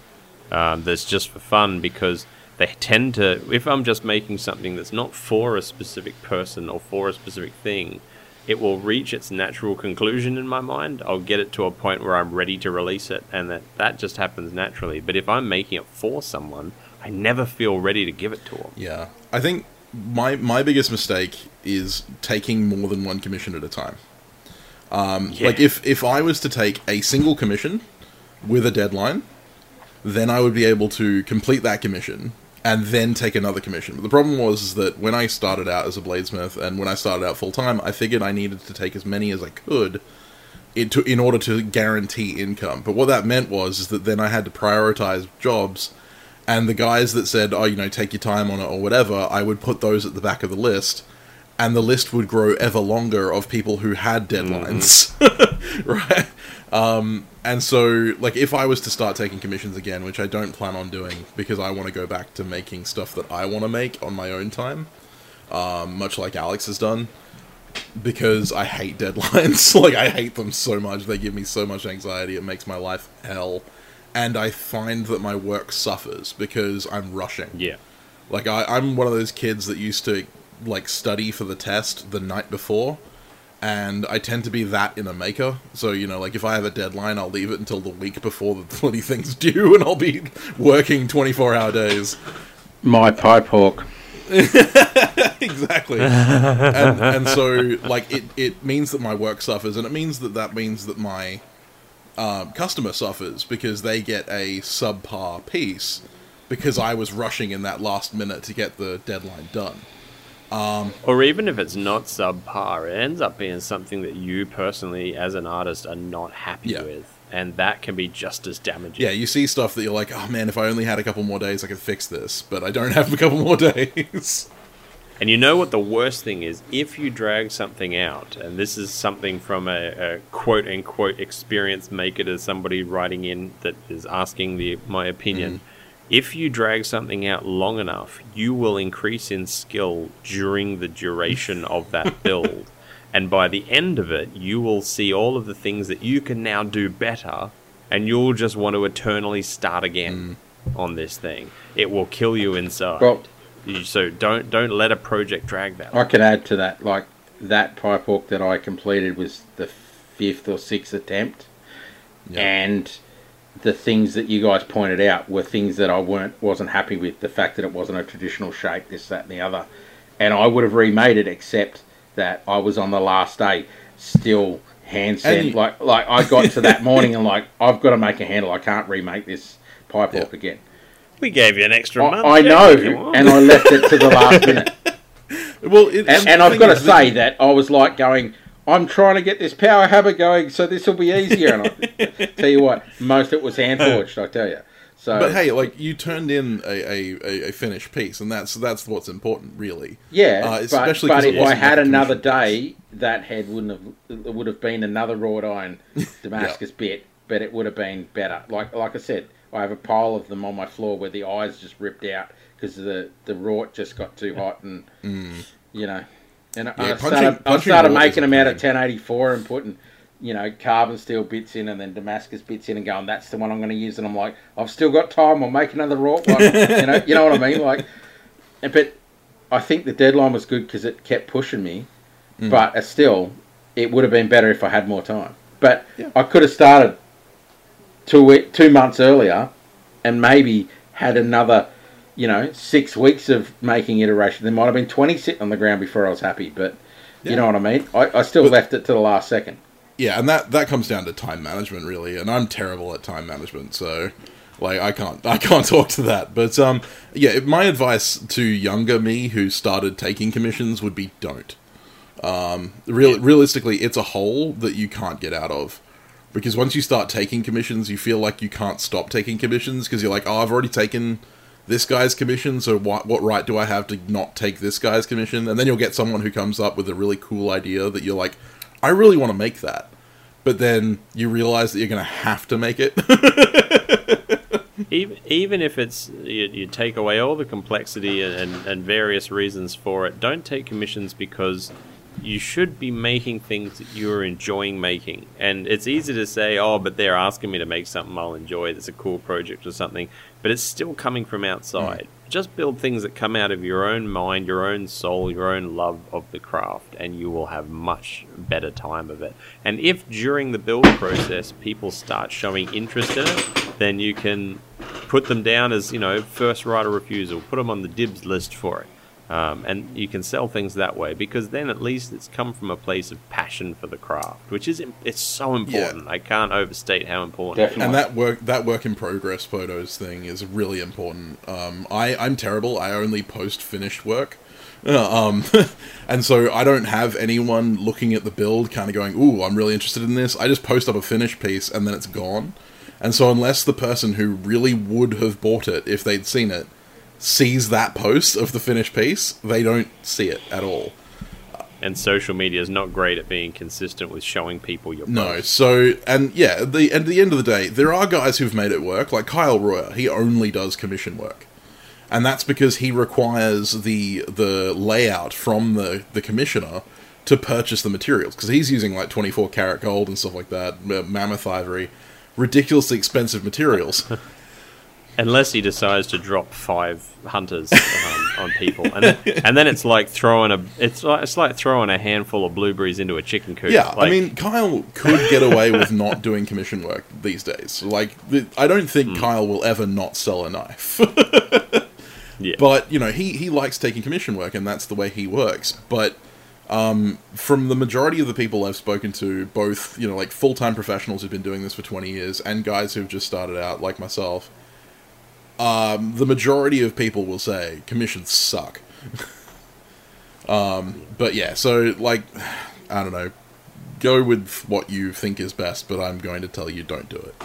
Um, that's just for fun because they tend to. If I'm just making something that's not for a specific person or for a specific thing, it will reach its natural conclusion in my mind. I'll get it to a point where I'm ready to release it, and that that just happens naturally. But if I'm making it for someone, I never feel ready to give it to them. Yeah, I think my my biggest mistake is taking more than one commission at a time. Um, Yeah. Like if if I was to take a single commission with a deadline, then I would be able to complete that commission and then take another commission. But the problem was is that when I started out as a bladesmith and when I started out full time, I figured I needed to take as many as I could in, to, in order to guarantee income. But what that meant was is that then I had to prioritize jobs, and the guys that said, "Oh, you know, take your time on it" or whatever, I would put those at the back of the list, and the list would grow ever longer of people who had deadlines, *laughs* right? Um, and so, like, if I was to start taking commissions again, which I don't plan on doing because I want to go back to making stuff that I want to make on my own time, um, much like Alex has done, because I hate *laughs* deadlines. like, I hate them so much. They give me so much anxiety. It makes my life hell. And I find that my work suffers because I'm rushing. Yeah. Like I, I'm one of those kids that used to like study for the test the night before, and I tend to be that in a maker. So you know, like if I have a deadline, I'll leave it until the week before the *laughs* bloody thing's due, and I'll be working 24 hour days. My pipe hawk. *laughs* exactly. and, and so like it, it means that my work suffers, and it means that that means that my um, customer suffers because they get a subpar piece because I was rushing in that last minute to get the deadline done. Or even if it's not subpar, it ends up being something that you personally, as an artist, are not happy Yeah. with. And that can be just as damaging. Yeah, you see stuff that you're like, oh man, if I only had a couple more days, I could fix this, but I don't *laughs* have a couple more days. And you know what the worst thing is? If you drag something out, and this is something from a, a quote unquote experience maker to somebody writing in that is asking the my opinion. Mm. If you drag something out long enough, you will increase in skill during the duration of that *laughs* build. And by the end of it, you will see all of the things that you can now do better, and you'll just want to eternally start again mm. on this thing. It will kill you inside. Well- so don't don't let a project drag that. I could add to that, like that pipe hawk that I completed was the fifth or sixth attempt, Yeah. and the things that you guys pointed out were things that I weren't wasn't happy with. The fact that it wasn't a traditional shape, this, that, and the other, and I would have remade it, except that I was on the last day still hand And sand. you- Like like I got to that morning and like I've got to make a handle. I can't remake this pipe Yeah. hawk again. We gave you an extra I, month. I Jamie, know, and I left it to the last *laughs* minute. well, it, And, and I've got to is say that I was like going, I'm trying to get this power hammer going, so this will be easier. And I *laughs* tell you what, most of it was hand forged. I tell you. So, But hey, like you turned in a, a, a, a finished piece, and that's that's what's important, really. yeah, uh, but, especially but 'cause it if I had another commission day, that head wouldn't have. It would have been another wrought iron *laughs* Damascus bit, but it would have been better. Like like I said, I have a pile of them on my floor where the eyes just ripped out because the the wrought just got too hot, and you know. And I- I punching- started, I started making them out of 1084 and putting, you know, carbon steel bits in and then Damascus bits in and going, that's the one I'm going to use. And I'm like, I've still got time. I'll make another wrought one. *laughs* you know, you know what I mean? Like, but I think the deadline was good because it kept pushing me. Mm. But uh, still, it would have been better if I had more time. But Yeah. I could have started two two months earlier, and maybe had another you know, six weeks of making iteration. There might have been 20 sitting on the ground before I was happy, but you know what I mean? I, I still But- left it to the last second. Yeah, and that that comes down to time management really, and I'm terrible at time management, so like I can't I can't *laughs* talk to that. But um yeah, my advice to younger me who started taking commissions would be don't. Um real, realistically, it's a hole that you can't get out of. Because once you start taking commissions, you feel like you can't stop taking commissions because you're like, "Oh, I've already taken this guy's commission, so what what right do I have to not take this guy's commission?" And then you'll get someone who comes up with a really cool idea that you're like, "I really want to make that." But then you realize that you're going to have to make it. *laughs* even even if it's you, you take away all the complexity and, and various reasons for it, don't take commissions because you should be making things that you're enjoying making. And it's easy to say, oh, but they're asking me to make something I'll enjoy. That's a cool project or something. But it's still coming from outside. Mm. Just build things that come out of your own mind, your own soul, your own love of the craft, and you will have much better time of it. And if during the build process people start showing interest in it, then you can put them down as you know first right of refusal. Put them on the dibs list for it. Um, and you can sell things that way because then at least it's come from a place of passion for the craft, which is it's so important. I can't overstate how important. Definitely. and that work that work in progress photos thing is really important. Um, I I'm terrible. I only post finished work. *laughs* Um, *laughs* and so I don't have anyone looking at the build, kind of going, "Ooh, I'm really interested in this." I just post up a finished piece, and then it's gone. And so, unless the person who really would have bought it if they'd seen it sees that post of the finished piece, they don't see it at all. And social media is not great at being consistent with showing people your No, posts. so and yeah, the at the end of the day, there are guys who've made it work. Like Kyle Royer, he only does commission work, and that's because he requires the the layout from the the commissioner to purchase the materials because he's using like twenty four karat gold and stuff like that, mammoth ivory, ridiculously expensive materials. *laughs* Unless he decides to drop five hunters um, on people, and then, and then it's like throwing a it's like it's like throwing a handful of blueberries into a chicken coop. Yeah, I mean, Kyle could get away with not doing commission work these days. Like, I don't think Kyle will ever not sell a knife. yeah. But you know, he he likes taking commission work, and that's the way he works. But um, from the majority of the people I've spoken to, both you know, like full time professionals who've been doing this for twenty years, and guys who've just started out, like myself, um, the majority of people will say commissions suck. *laughs* um, but yeah, so like, I don't know, go with what you think is best, but I'm going to tell you don't do it.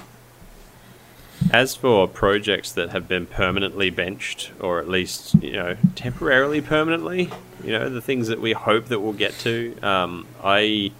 As for projects that have been permanently benched, or at least you know temporarily permanently, you know the things that we hope that we'll get to, um, I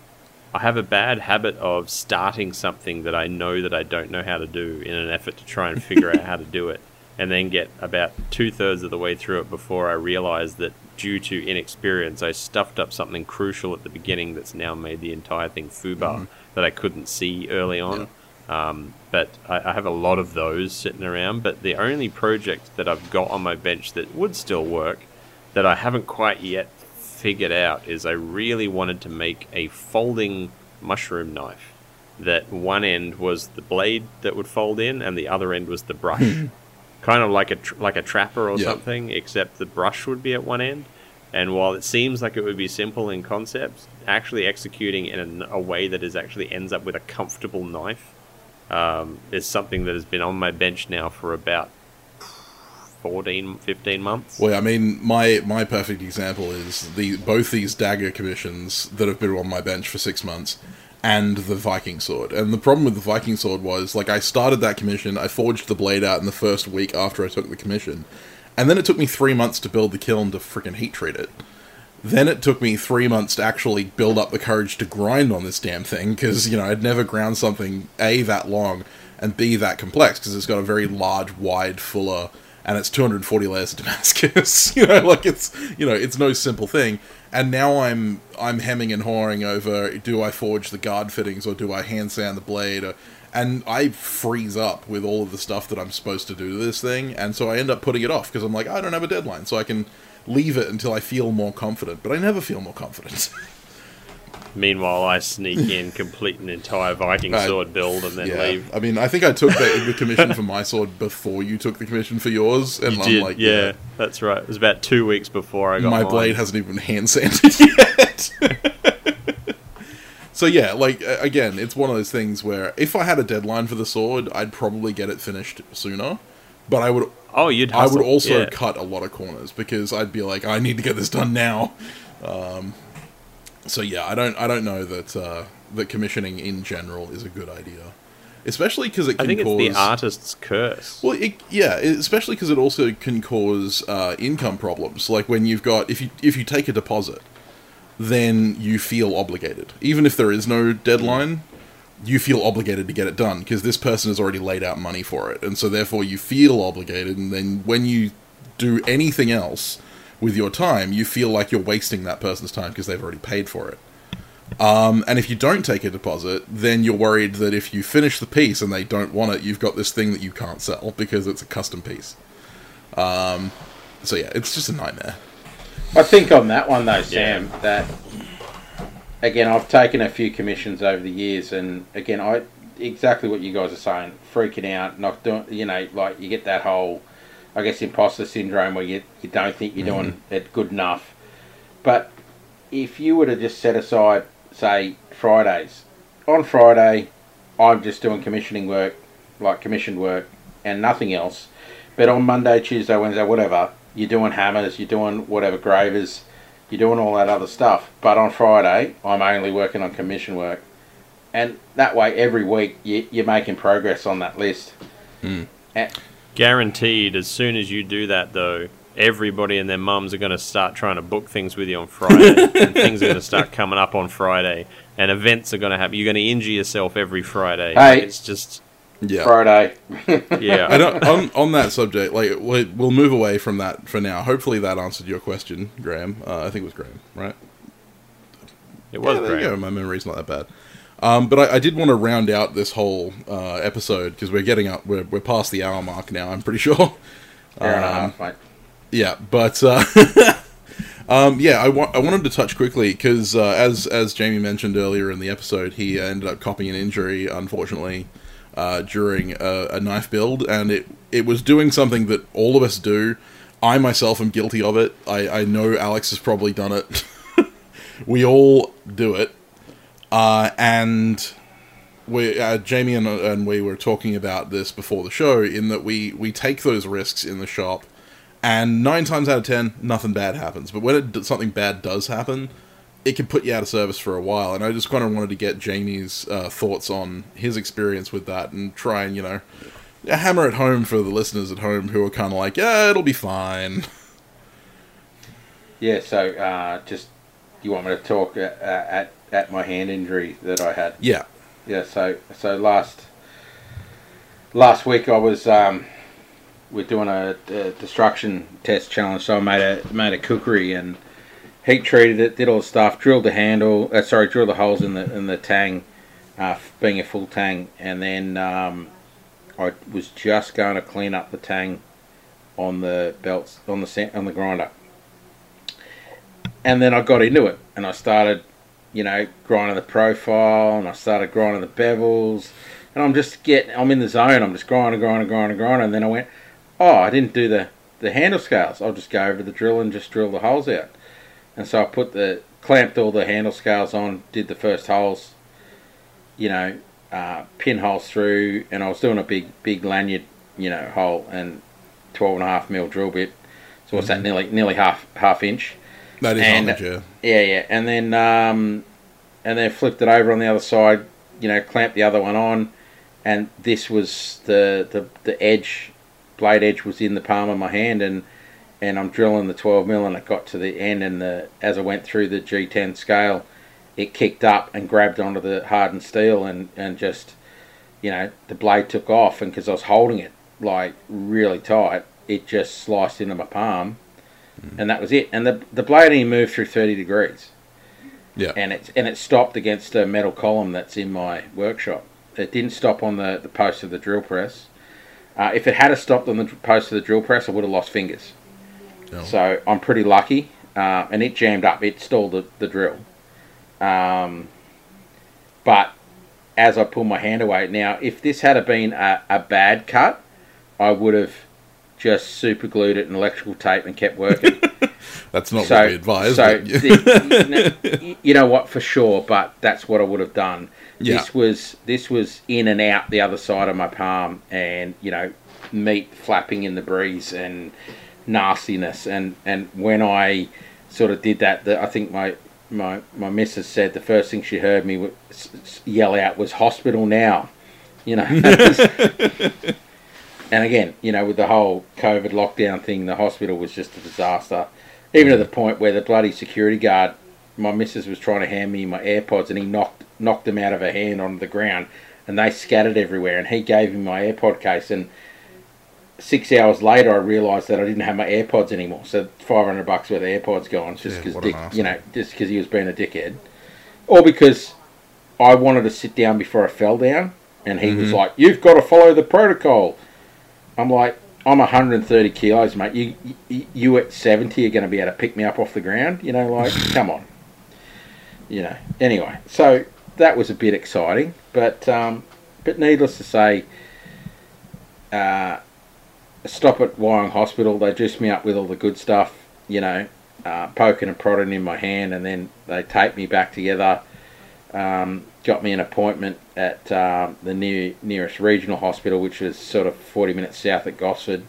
I have a bad habit of starting something that I know that I don't know how to do in an effort to try and figure out how to do it, and then get about two thirds of the way through it before I realize that due to inexperience I stuffed up something crucial at the beginning that's now made the entire thing foobar that I couldn't see early on. Um, but I, I have a lot of those sitting around. But the only project that I've got on my bench that would still work, that I haven't quite yet figured out, is I really wanted to make a folding mushroom knife. That one end was the blade that would fold in, and the other end was the brush, *laughs* kind of like a tr- like a trapper or Yeah. something, except the brush would be at one end. And while it seems like it would be simple in concept, actually executing in a way that is actually ends up with a comfortable knife um, is something that has been on my bench now for about 14, 15 months. Well, I mean, my my perfect example is the both these dagger commissions that have been on my bench for six months, and the Viking sword. And the problem with the Viking sword was, like, I started that commission, I forged the blade out in the first week after I took the commission, and then it took me three months to build the kiln to freaking heat treat it. Then it took me three months to actually build up the courage to grind on this damn thing because you know I'd never ground something a that long and b that complex because it's got a very large, wide fuller and it's 240 layers of Damascus. *laughs* you know, like it's you know it's no simple thing. And now I'm I'm hemming and hawing over: do I forge the guard fittings or do I hand sand the blade? Or, and I freeze up with all of the stuff that I'm supposed to do to this thing, and so I end up putting it off because I'm like I don't have a deadline, so I can leave it until I feel more confident. But I never feel more confident. *laughs* Meanwhile, I sneak in, complete an entire Viking sword build, and then yeah, leave. I mean, I think I took the, *laughs* the commission for my sword before you took the commission for yours, and You I'm did, like, yeah, that's right. It was about two weeks before I got my mine. blade hasn't even hand sanded *laughs* yet. *laughs* so yeah, like again, it's one of those things where if I had a deadline for the sword, I'd probably get it finished sooner. But I would Oh, you'd. I would also yeah. cut a lot of corners because I'd be like, I need to get this done now. Um, so yeah, I don't I don't know that uh, that commissioning in general is a good idea, especially because it I can think it's cause. the artist's curse. Well, it, yeah, especially because it also can cause uh, income problems. Like when you've got if you if you take a deposit, then you feel obligated, even if there is no deadline. You feel obligated to get it done because this person has already laid out money for it, and so therefore you feel obligated. And then when you do anything else with your time, you feel like you're wasting that person's time because they've already paid for it. Um, and if you don't take a deposit, then you're worried that if you finish the piece and they don't want it, you've got this thing that you can't sell because it's a custom piece. Um, so yeah, it's just a nightmare. I think on that one though, Sam, that again, I've taken a few commissions over the years, and again, I exactly what you guys are saying, freaking out, not doing, you know, like you get that whole, I guess, imposter syndrome where you you don't think you're doing it good enough. But if you were to just set aside, say, Fridays, on Friday, I'm just doing commissioning work, like commissioned work, and nothing else. But on Monday, Tuesday, Wednesday, whatever, you're doing hammers, you're doing whatever gravers, you're doing all that other stuff. But on Friday, I'm only working on commission work. And that way, every week, you, you're making progress on that list. Mm. And, Guaranteed, as soon as you do that, though, everybody and their mums are going to start trying to book things with you on Friday, *laughs* and things are going to start coming up on Friday, and events are going to happen. You're going to injure yourself every Friday. Hey. it's just Yeah. Friday. *laughs* yeah. I don't, on on that subject, like we- we'll move away from that for now. Hopefully, that answered your question, Graham. Uh, I think it was Graham, right? it was yeah, there you go. My memory's not that bad. Um, but I, I did want to round out this whole uh, episode because we're getting up. We're we're past the hour mark now. I'm pretty *laughs* sure. Fair Um, mate. Yeah, but uh, *laughs* um, yeah, I wa- I wanted to touch quickly because uh, as as Jamie mentioned earlier in the episode, he uh, ended up copying an injury, unfortunately, uh, during a, a knife build, and it it was doing something that all of us do. I myself am guilty of it. I, I know Alex has probably done it. *laughs* we all do it, uh, and we uh, Jamie and, and we were talking about this before the show. In that we we take those risks in the shop and nine times out of ten, nothing bad happens. But when it, something bad does happen, it can put you out of service for a while. And I just kind of wanted to get Jamie's uh, thoughts on his experience with that and try and, you know, hammer it home for the listeners at home who are kind of like, yeah, it'll be fine. *laughs* Yeah, so uh, just you want me to talk at, at my hand injury that I had? Yeah. Yeah, so so last last week I was um, we're doing a, a destruction test challenge. So I made a made a kukri and heat treated it, did all the stuff, drilled the handle, uh, sorry, drilled the holes in the in the tang, uh, being a full tang, and then um, I was just going to clean up the tang on the belts on the on the grinder, and then I got into it and I started you know, grinding the profile, and I started grinding the bevels, and I'm just getting, I'm in the zone. I'm just grinding, grinding, grinding, grinding, and then I went, oh, I didn't do the the handle scales. I'll just go over to the drill and just drill the holes out. And so I put the clamped all the handle scales on, did the first holes, you know, uh, pin holes through, and I was doing a big big lanyard, you know, hole and 12 and a half mil drill bit. So what's that? Nearly nearly half half inch. That is And- knowledge, yeah. Yeah, yeah, and then um, and then flipped it over on the other side. You know, clamped the other one on, and this was the the, the edge, blade edge was in the palm of my hand, and and I'm drilling the 12 mil, and it got to the end, and the as I went through the G10 scale, it kicked up and grabbed onto the hardened steel, and and just, you know, the blade took off, and because I was holding it like really tight, it just sliced into my palm and that was it. And the the blade only moved through thirty degrees, Yeah. and it and it stopped against a metal column that's in my workshop. It didn't stop on the, the post of the drill press. Uh, if it had a stopped on the post of the drill press, I would have lost fingers. No. So I'm pretty lucky, uh, and it jammed up. It stalled the, the drill. Um, but as I pull my hand away, now if this had been a, a bad cut, I would have just super glued it in electrical tape and kept working. That's not so, what we advise. so the- *laughs* you know what for sure, but that's what I would have done. Yeah. This was this was in and out the other side of my palm, and you know, meat flapping in the breeze and nastiness. And and when I sort of did that, the, I think my my my missus said the first thing she heard me w- s- s- yell out was "hospital now," you know. *laughs* and again, you know, with the whole COVID lockdown thing, the hospital was just a disaster. Even to the point where the bloody security guard, my missus was trying to hand me my AirPods, and he knocked knocked them out of her hand onto the ground, and they scattered everywhere. And he gave me my AirPod case, and six hours later, I realised that I didn't have my AirPods anymore. So five hundred bucks worth of AirPods gone, just because an Dick, you know, just because he was being a dickhead, or because I wanted to sit down before I fell down, and he was Mhm. like, "You've got to follow the protocol." I'm like, "I'm 130 kilos, mate. You, you, you at 70 are going to be able to pick me up off the ground? You know, like, *laughs* come on." You know. Anyway, so that was a bit exciting, but um, but needless to say, uh, stop at Wyong Hospital. They juiced me up with all the good stuff, you know, uh, poking and prodding in my hand, and then they taped me back together. Um, got me an appointment at um, the near, nearest regional hospital, which was sort of 40 minutes south at Gosford,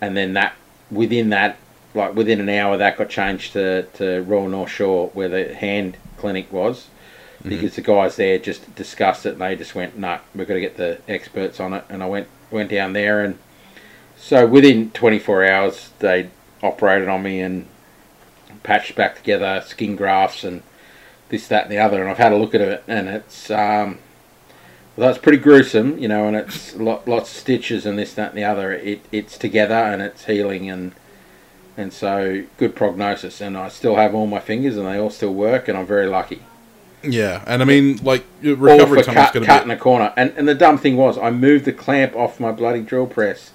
and then that within that, like within an hour, that got changed to, to Royal North Shore, where the hand clinic was. Because the guys there just discussed it and they just went, no, we've got to get the experts on it. And I went went down there and so within 24 hours, they operated on me and patched back together skin grafts and this, that, and the other. And I've had a look at it, and it's um, well, that's pretty gruesome, you know. And it's lot, lots of stitches and this, that, and the other. It it's together and it's healing and and so good prognosis. And I still have all my fingers and they all still work, and I'm very lucky yeah, and I mean, like all recovery for time is cut, cut to in a corner. And and the dumb thing was, I moved the clamp off my bloody drill press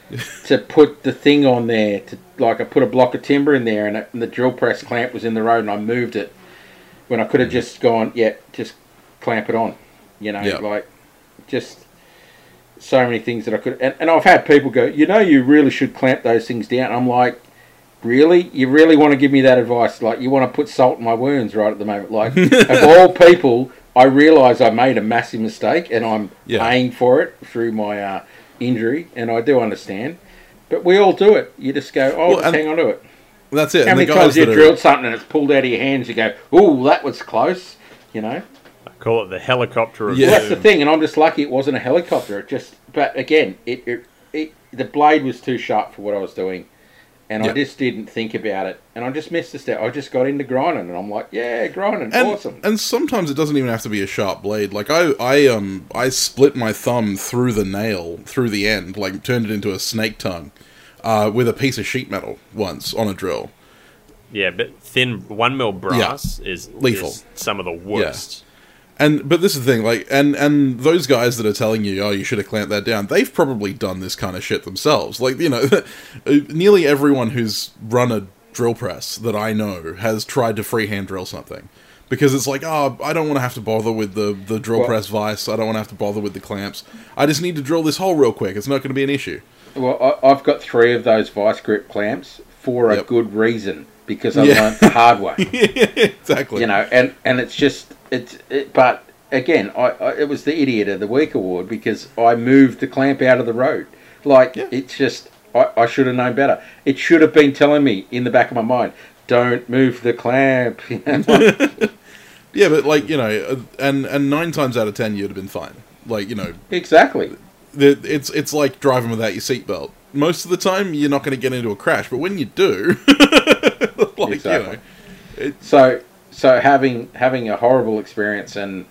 *laughs* to put the thing on there. To like, I put a block of timber in there, and, it, and the drill press clamp was in the road, and I moved it when I could have just gone, yeah, just clamp it on. You know, Yeah. like just so many things that I could. And, and I've had people go, you know, you really should clamp those things down. I'm like. Really, you really want to give me that advice? Like, you want to put salt in my wounds right at the moment? Like, *laughs* of all people, I realise I made a massive mistake, and I'm Yeah. paying for it through my uh, injury, and I do understand. But we all do it. You just go, oh, Well, hang on to it. That's it. How many times you that are- drilled something and it's pulled out of your hands? You go, oh, that was close. You know, I call it the helicopter of Yeah. well, that's the thing, and I'm just lucky it wasn't a helicopter. It just, but again, it, it, it the blade was too sharp for what I was doing, and Yeah. I just didn't think about it, and I just missed a step. I just got into grinding, and I'm like, yeah, grinding, and, awesome. and sometimes it doesn't even have to be a sharp blade. Like I, I um, I split my thumb through the nail, through the end, like turned it into a snake tongue, uh, with a piece of sheet metal once on a drill. Yeah, but thin one mil brass is Lethal. is some of the worst. And but this is the thing, like, and and those guys that are telling you, oh, you should have clamped that down, they've probably done this kind of shit themselves. Like, you know, *laughs* nearly everyone who's run a drill press that I know has tried to freehand drill something. Because it's like, oh, I don't want to have to bother with the, the drill Well- press vice. I don't want to have to bother with the clamps. I just need to drill this hole real quick. It's not going to be an issue. Well, I, I've got three of those vice grip clamps for a good reason because I Yeah. learned the hard way. *laughs* exactly. you know, and and it's just it's it, but again, I, I it was the idiot of the week award because I moved the clamp out of the road. Like Yeah. it's just I, I should have known better. It should have been telling me in the back of my mind, don't move the clamp. *laughs* *laughs* Yeah, but like you know, and and nine times out of ten, you'd have been fine. Like you know, exactly. It's it's like driving without your seatbelt. Most of the time, you're not going to get into a crash, but when you do, *laughs* like Exactly. you know, So so having having a horrible experience and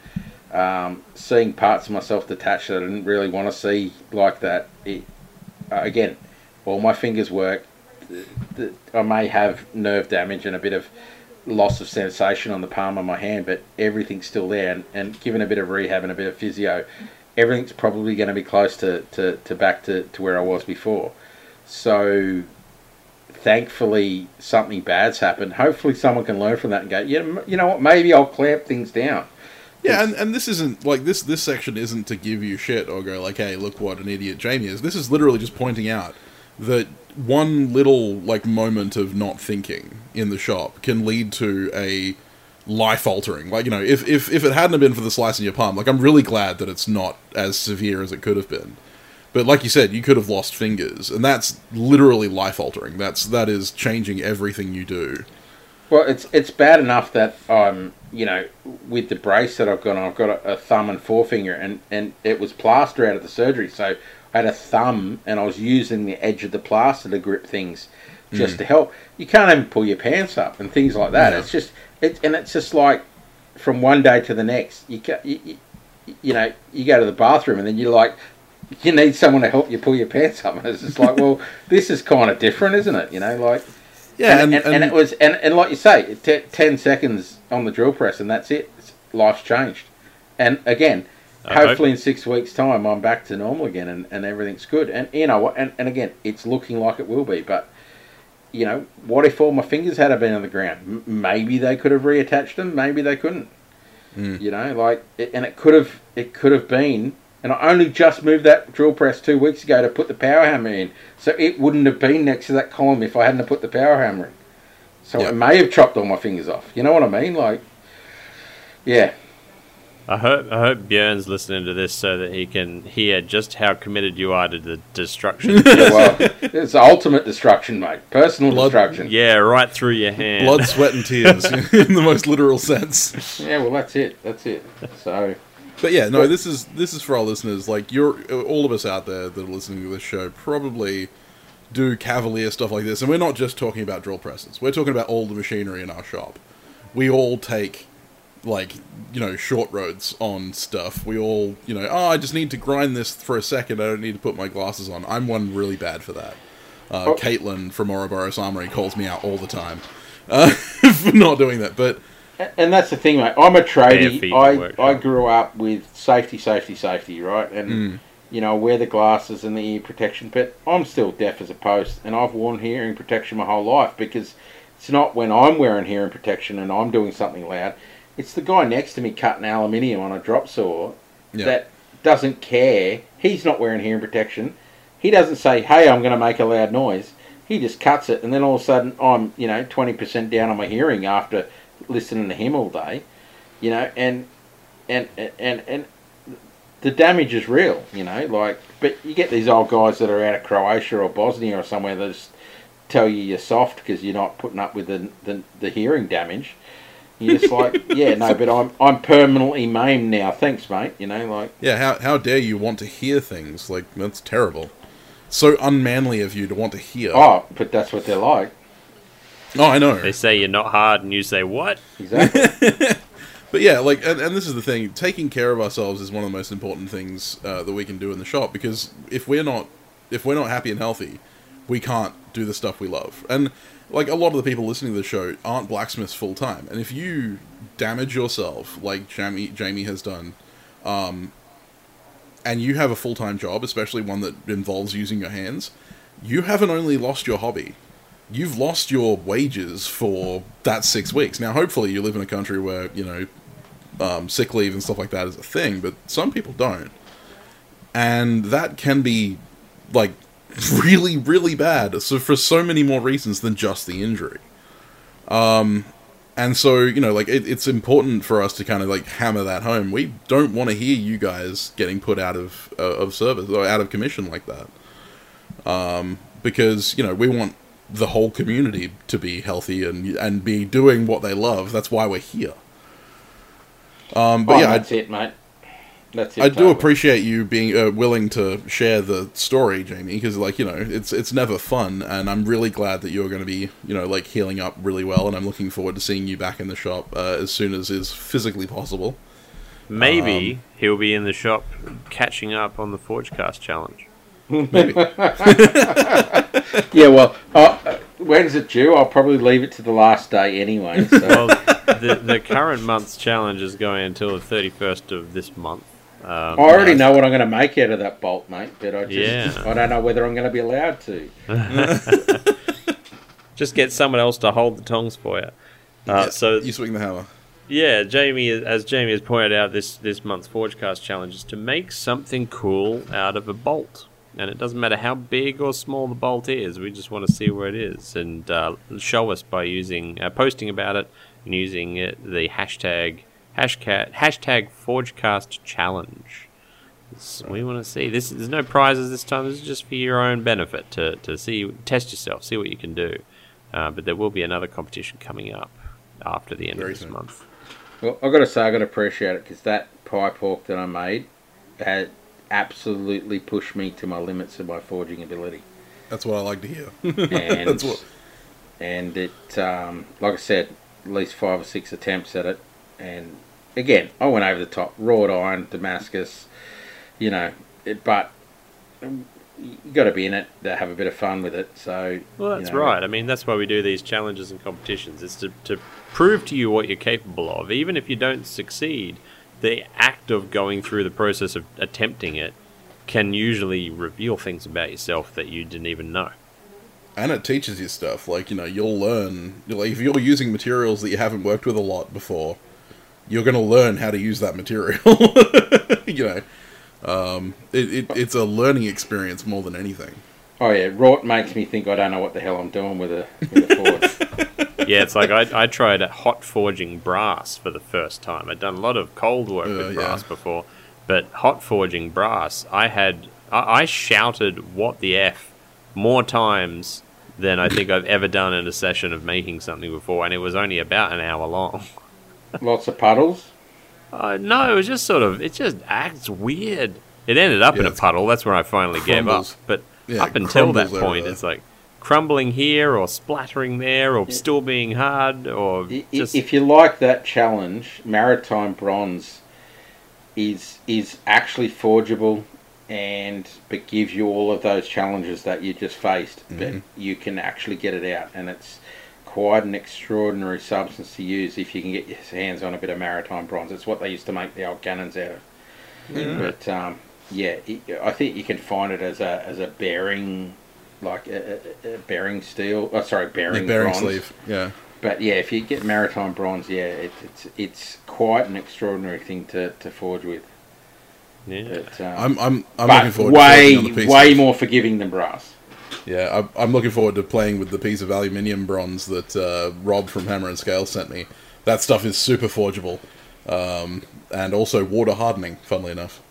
um, seeing parts of myself detached that I didn't really want to see like that. It, uh, again, all my fingers work. Th- th- I may have nerve damage and a bit of loss of sensation on the palm of my hand, but everything's still there. And, and given a bit of rehab and a bit of physio, everything's probably going to be close to, to, to back to, to where I was before. So thankfully something bad's happened. Hopefully, someone can learn from that and go, yeah, you know what? Maybe I'll clamp things down. Yeah, and, and this isn't like this. This section isn't to give you shit or go like, "Hey, look what an idiot Jamie is." This is literally just pointing out that one little like moment of not thinking in the shop can lead to a life altering. Like you know, if if if it hadn't been for the slice in your palm, like I'm really glad that it's not as severe as it could have been. But like you said, you could have lost fingers, and that's literally life altering. That's that is changing everything you do. Well, it's it's bad enough that um you know with the brace that I've got I've got a, a thumb and forefinger, and and it was plaster out of the surgery, so I had a thumb, and I was using the edge of the plaster to grip things just to help. You can't even pull your pants up and things like that. No. It's just it, and it's just like from one day to the next. You you, you, know you go to the bathroom and then you're like. You need someone to help you pull your pants up, and it's just like, well, *laughs* this is kind of different, isn't it? You know, like Yeah, and, and, and it was and, and like you say, t- ten seconds on the drill press, and that's it. It's, life's changed, and again, I hope- hopefully in six weeks' time, I'm back to normal again, and, and everything's good. And you know? And, and again, it's looking like it will be. But you know, what if all my fingers had have been on the ground? M- maybe they could have reattached them. Maybe they couldn't. Mm. You know, like, it, and it could have it could have been. And I only just moved that drill press two weeks ago to put the power hammer in, so it wouldn't have been next to that column if I hadn't have put the power hammer in. So Yeah. it may have chopped all my fingers off. You know what I mean? Like, yeah, I hope I hope Björn's listening to this so that he can hear just how committed you are to the destruction. *laughs* Yeah, well, it's ultimate destruction, mate. Personal Blood- destruction. yeah, right through your hand. blood, sweat, and tears *laughs* *laughs* in the most literal sense. Yeah, well, that's it. That's it. So, But yeah, no, this is this is for our listeners. Like you're all of us out there that are listening to this show probably do cavalier stuff like this, and we're not just talking about drill presses. We're talking about all the machinery in our shop. We all take like you know short roads on stuff. We all you know oh I just need to grind this for a second. I don't need to put my glasses on. I'm one really bad for that. Uh, Oh. Caitlin from Ouroboros Armory calls me out all the time uh, *laughs* for not doing that. But and that's the thing, mate. I'm a Bare tradie. I. I grew up with safety, safety, safety, right? And Mm. you know, I wear the glasses and the ear protection, but I'm still deaf as a post, and I've worn hearing protection my whole life because it's not when I'm wearing hearing protection and I'm doing something loud. It's the guy next to me cutting aluminium on a drop saw Yeah. that doesn't care. He's not wearing hearing protection. He doesn't say, "Hey, I'm going to make a loud noise." He just cuts it, and then all of a sudden, I'm you know twenty percent down on my hearing after listening to him all day, you know, and and and and the damage is real, you know. Like, but you get these old guys that are out of Croatia or Bosnia or somewhere that just tell you you're soft because you're not putting up with the the, the hearing damage. You're just like, yeah, no, but I'm I'm permanently maimed now. Thanks, mate. You know, like. Yeah, how how dare you want to hear things? Like that's terrible. So unmanly of you to want to hear. Oh, but that's what they're like. Oh, I know. They say you're not hard, and you say what? Exactly. *laughs* But yeah, like, and, and this is the thing: taking care of ourselves is one of the most important things uh, that we can do in the shop. Because if we're not, if we're not happy and healthy, we can't do the stuff we love. And like a lot of the people listening to the show aren't blacksmiths full time. And if you damage yourself, like Jamie Jamie has done, um, and you have a full time job, especially one that involves using your hands, you haven't only lost your hobby, you've lost your wages for that six weeks. Now, hopefully, you live in a country where you know um, sick leave and stuff like that is a thing, but some people don't, and that can be like *laughs* really, really bad. So for so many more reasons than just the injury. Um, and so you know, like it, it's important for us to kind of like hammer that home. We don't want to hear you guys getting put out of uh, of service or out of commission like that, um, because you know we want the whole community to be healthy and and be doing what they love. That's why we're here. Um, but oh, yeah, I, that's it, mate. That's it. I do appreciate you being uh, willing to share the story, Jamie, because like you know, it's it's never fun, and I'm really glad that you're going to be you know like healing up really well, and I'm looking forward to seeing you back in the shop uh, as soon as is physically possible. Maybe Um, he'll be in the shop catching up on the Forgecast challenge. Maybe. *laughs* *laughs* Yeah, well, uh, when's it due? I'll probably leave it to the last day anyway. So. Well, the, the current month's challenge is going until the 31st of this month. Um, I already know what I'm going to make out of that bolt, mate. But I just, Yeah. I don't know whether I'm going to be allowed to. *laughs* *laughs* just get someone else to hold the tongs for you. Uh, Yeah, so you swing the hammer. yeah, Jamie, as Jamie has pointed out, this this month's Forgecast challenge is to make something cool out of a bolt, and it doesn't matter how big or small the bolt is. We just want to see where it is and uh, show us by using uh, posting about it and using it, the hashtag hashtag hashtag Forgecast challenge. It's- We want to see this. There's no prizes this time. This is just for your own benefit to to see test yourself, see what you can do. Uh, but there will be another competition coming up after the end Very of this soon. month. Well, I've got to say, I've got to appreciate it because that pipe hawk that I made had absolutely pushed me to my limits of my forging ability. That's what I like to hear. And, *laughs* That's what. and it, um, like I said, at least five or six attempts at it. And again, I went over the top. Wrought iron, Damascus, you know, it, but um, you got to be in it to have a bit of fun with it. So, Well, you that's know, right. I mean, that's why we do these challenges and competitions. It's to, to prove to you what you're capable of. Even if you don't succeed, the act of going through the process of attempting it can usually reveal things about yourself that you didn't even know. and it teaches you stuff like you know you'll learn like if you're using materials that you haven't worked with a lot before you're going to learn how to use that material *laughs* you know um, it, it, it's a learning experience more than anything Oh yeah, wrought makes me think I don't know what the hell I'm doing with a with a forge. *laughs* Yeah, it's like I, I tried hot forging brass for the first time. I'd done a lot of cold work Uh, with yeah. brass before, but hot forging brass, I had I, I shouted "What the f" more times than I think I've ever done in a session of making something before, and it was only about an hour long. Lots of puddles. Uh, no, it was just sort of it just acts weird. It ended up in a puddle. That's where I finally crumbles. gave up. But Yeah, up until that point, everywhere. it's like crumbling here or splattering there or still being hard or I- i- just If you like that challenge, maritime bronze is is actually forgeable, and but gives you all of those challenges that you just faced. But Mhm. you can actually get it out, and it's quite an extraordinary substance to use if you can get your hands on a bit of maritime bronze. It's what they used to make the old cannons out of. But um, yeah, it, I think you can find it as a as a bearing, like a, a, a bearing steel. Oh, sorry, bearing, Like bearing bronze. sleeve yeah But yeah, if you get maritime bronze, yeah, it, it's it's quite an extraordinary thing to, to forge with. yeah. But, um, i'm i'm i'm but looking forward way to forging on the piece way of- more forgiving than brass. Yeah, I'm, I'm looking forward to playing with the piece of aluminium bronze that uh, Rob from Hammer and Scale sent me. That stuff is super forgeable, um, and also water hardening. Funnily enough,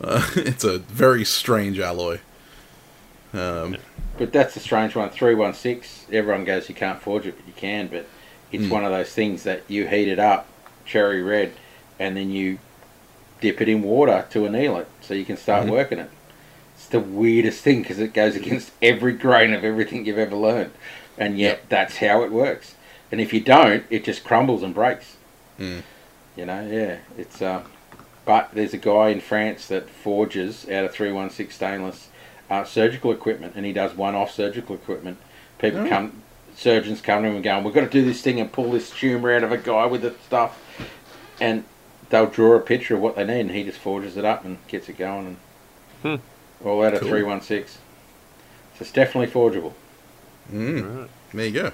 uh, *laughs* it's a very strange alloy. Um, But that's a strange one. Three one six. Everyone goes you can't forge it, but you can. But it's Mm. one of those things that you heat it up, cherry red, and then you dip it in water to anneal it, so you can start Mhm. working it. The weirdest thing because it goes against every grain of everything you've ever learned, and yet Yep. that's how it works. And if you don't, it just crumbles and breaks. Mm. You know, yeah, it's. Uh, but there's a guy in France that forges out of three one six stainless uh, surgical equipment, and he does one-off surgical equipment. People Oh. come, surgeons come to him and go, "We've got to do this thing and pull this tumor out of a guy with the stuff," and they'll draw a picture of what they need, and he just forges it up and gets it going, and all out of Cool. three one six. So it's definitely forgeable. mm, Right. there you go.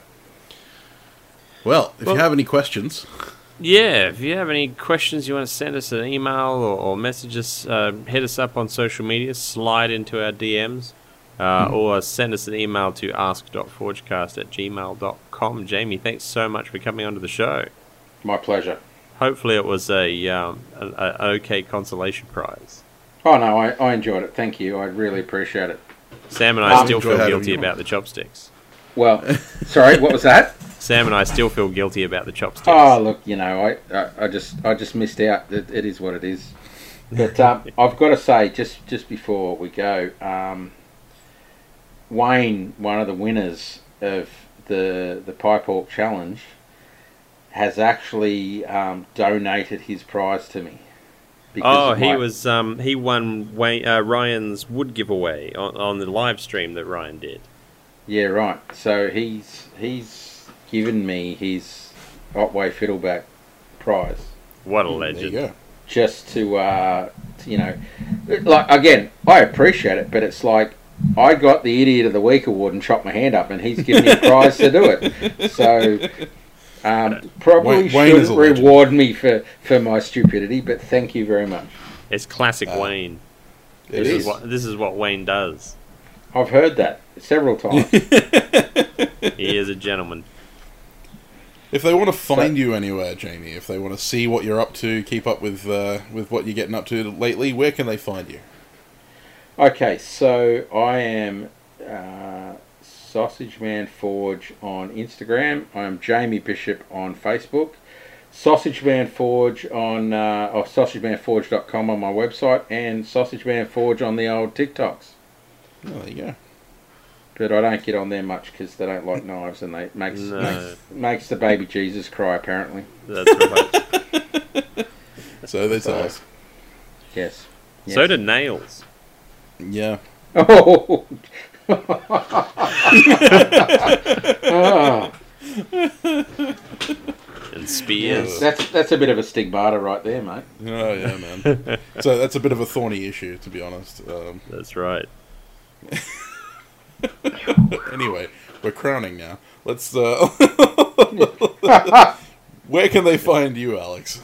Well, if Well- you have any questions, Yeah, if you have any questions, you want to send us an email or, or message us, uh, hit us up on social media, slide into our DMs, uh, or send us an email to ask.forgecast at gmail.com. Jamie, thanks so much for coming onto the show. My pleasure. Hopefully, it was a, um, a, a okay consolation prize. Oh no, I, I enjoyed it. Thank you. I really appreciate it. Sam and I Um, still feel guilty you about the chopsticks. Well, sorry, what was that? Sam and I still feel guilty about the chopsticks. Oh look, you know, I, I, I just I just missed out. It, it is what it is. But um, *laughs* I've got to say, just just before we go, um, Wayne, one of the winners of the the Pipe Hawk Challenge, has actually um, donated his prize to me. Oh, he was um, he won Wayne, uh, Ryan's wood giveaway on, on the live stream that Ryan did. Yeah, right. So he's he's given me his Otway Fiddleback prize. What a there you legend! go. just to, uh, to, you know, like again, I appreciate it, but it's like I got the Idiot of the Week award and chopped my hand up, and he's giving me a prize to do it. *laughs* So um, probably Wayne- Wayne shouldn't a reward me for, for my stupidity, but thank you very much. It's classic Uh, Wayne. It This is. is what this is what Wayne does. I've heard that several times. *laughs* He is a gentleman. If they want to find you anywhere, Jamie, if they want to see what you're up to, keep up with uh, with what you're getting up to lately, where can they find you? Okay, so I am uh, Sausage Man Forge on Instagram. I am Jamie Bishop on Facebook. Sausage Man Forge on uh, or sausagemanforge.com on my website and Sausage Man Forge on the old TikToks. Oh, there you go. But I don't get on there much because they don't like knives and they makes, No. makes makes the baby Jesus cry. Apparently, That's right. *laughs* So they tell So- us. yes. yes. So do nails Yeah. Oh. *laughs* *laughs* Ah, *laughs* and spears. that's that's a bit of a stigmata right there, mate. Oh yeah, man. so that's a bit of a thorny issue, to be honest. Um, That's right. anyway, we're crowning now. Let's. Uh, *laughs* *laughs* where can they find you, Alex?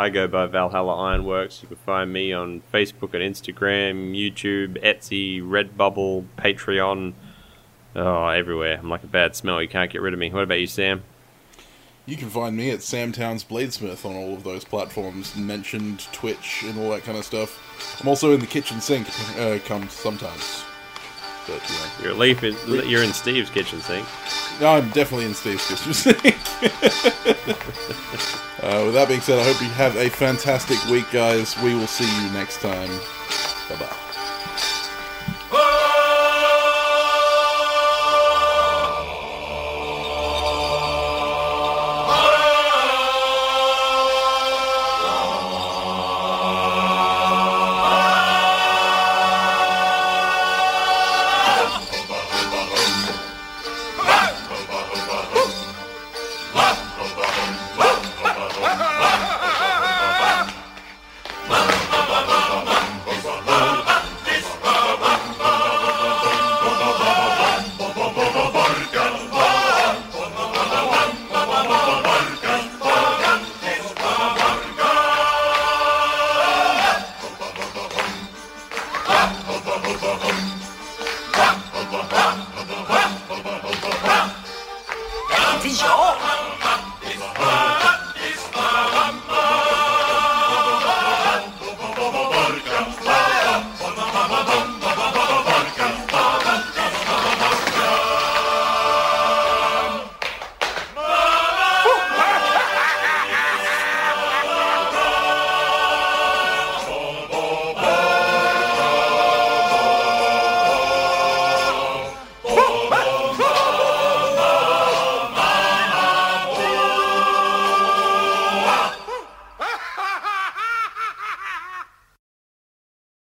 I go by Valhalla Ironworks. You can find me on Facebook and Instagram, YouTube, Etsy, Redbubble, Patreon. Oh, everywhere. I'm like a bad smell. You can't get rid of me. What about you, Sam? You can find me at Sam Towns Bladesmith on all of those platforms mentioned, Twitch, and all that kind of stuff. I'm also in the kitchen sink. Uh, comes sometimes, but you know. You're at least in, you're in Steve's kitchen sink. No, I'm definitely in Steve's kitchen sink. *laughs* uh, with that being said, I hope you have a fantastic week, guys. We will see you next time. Bye bye.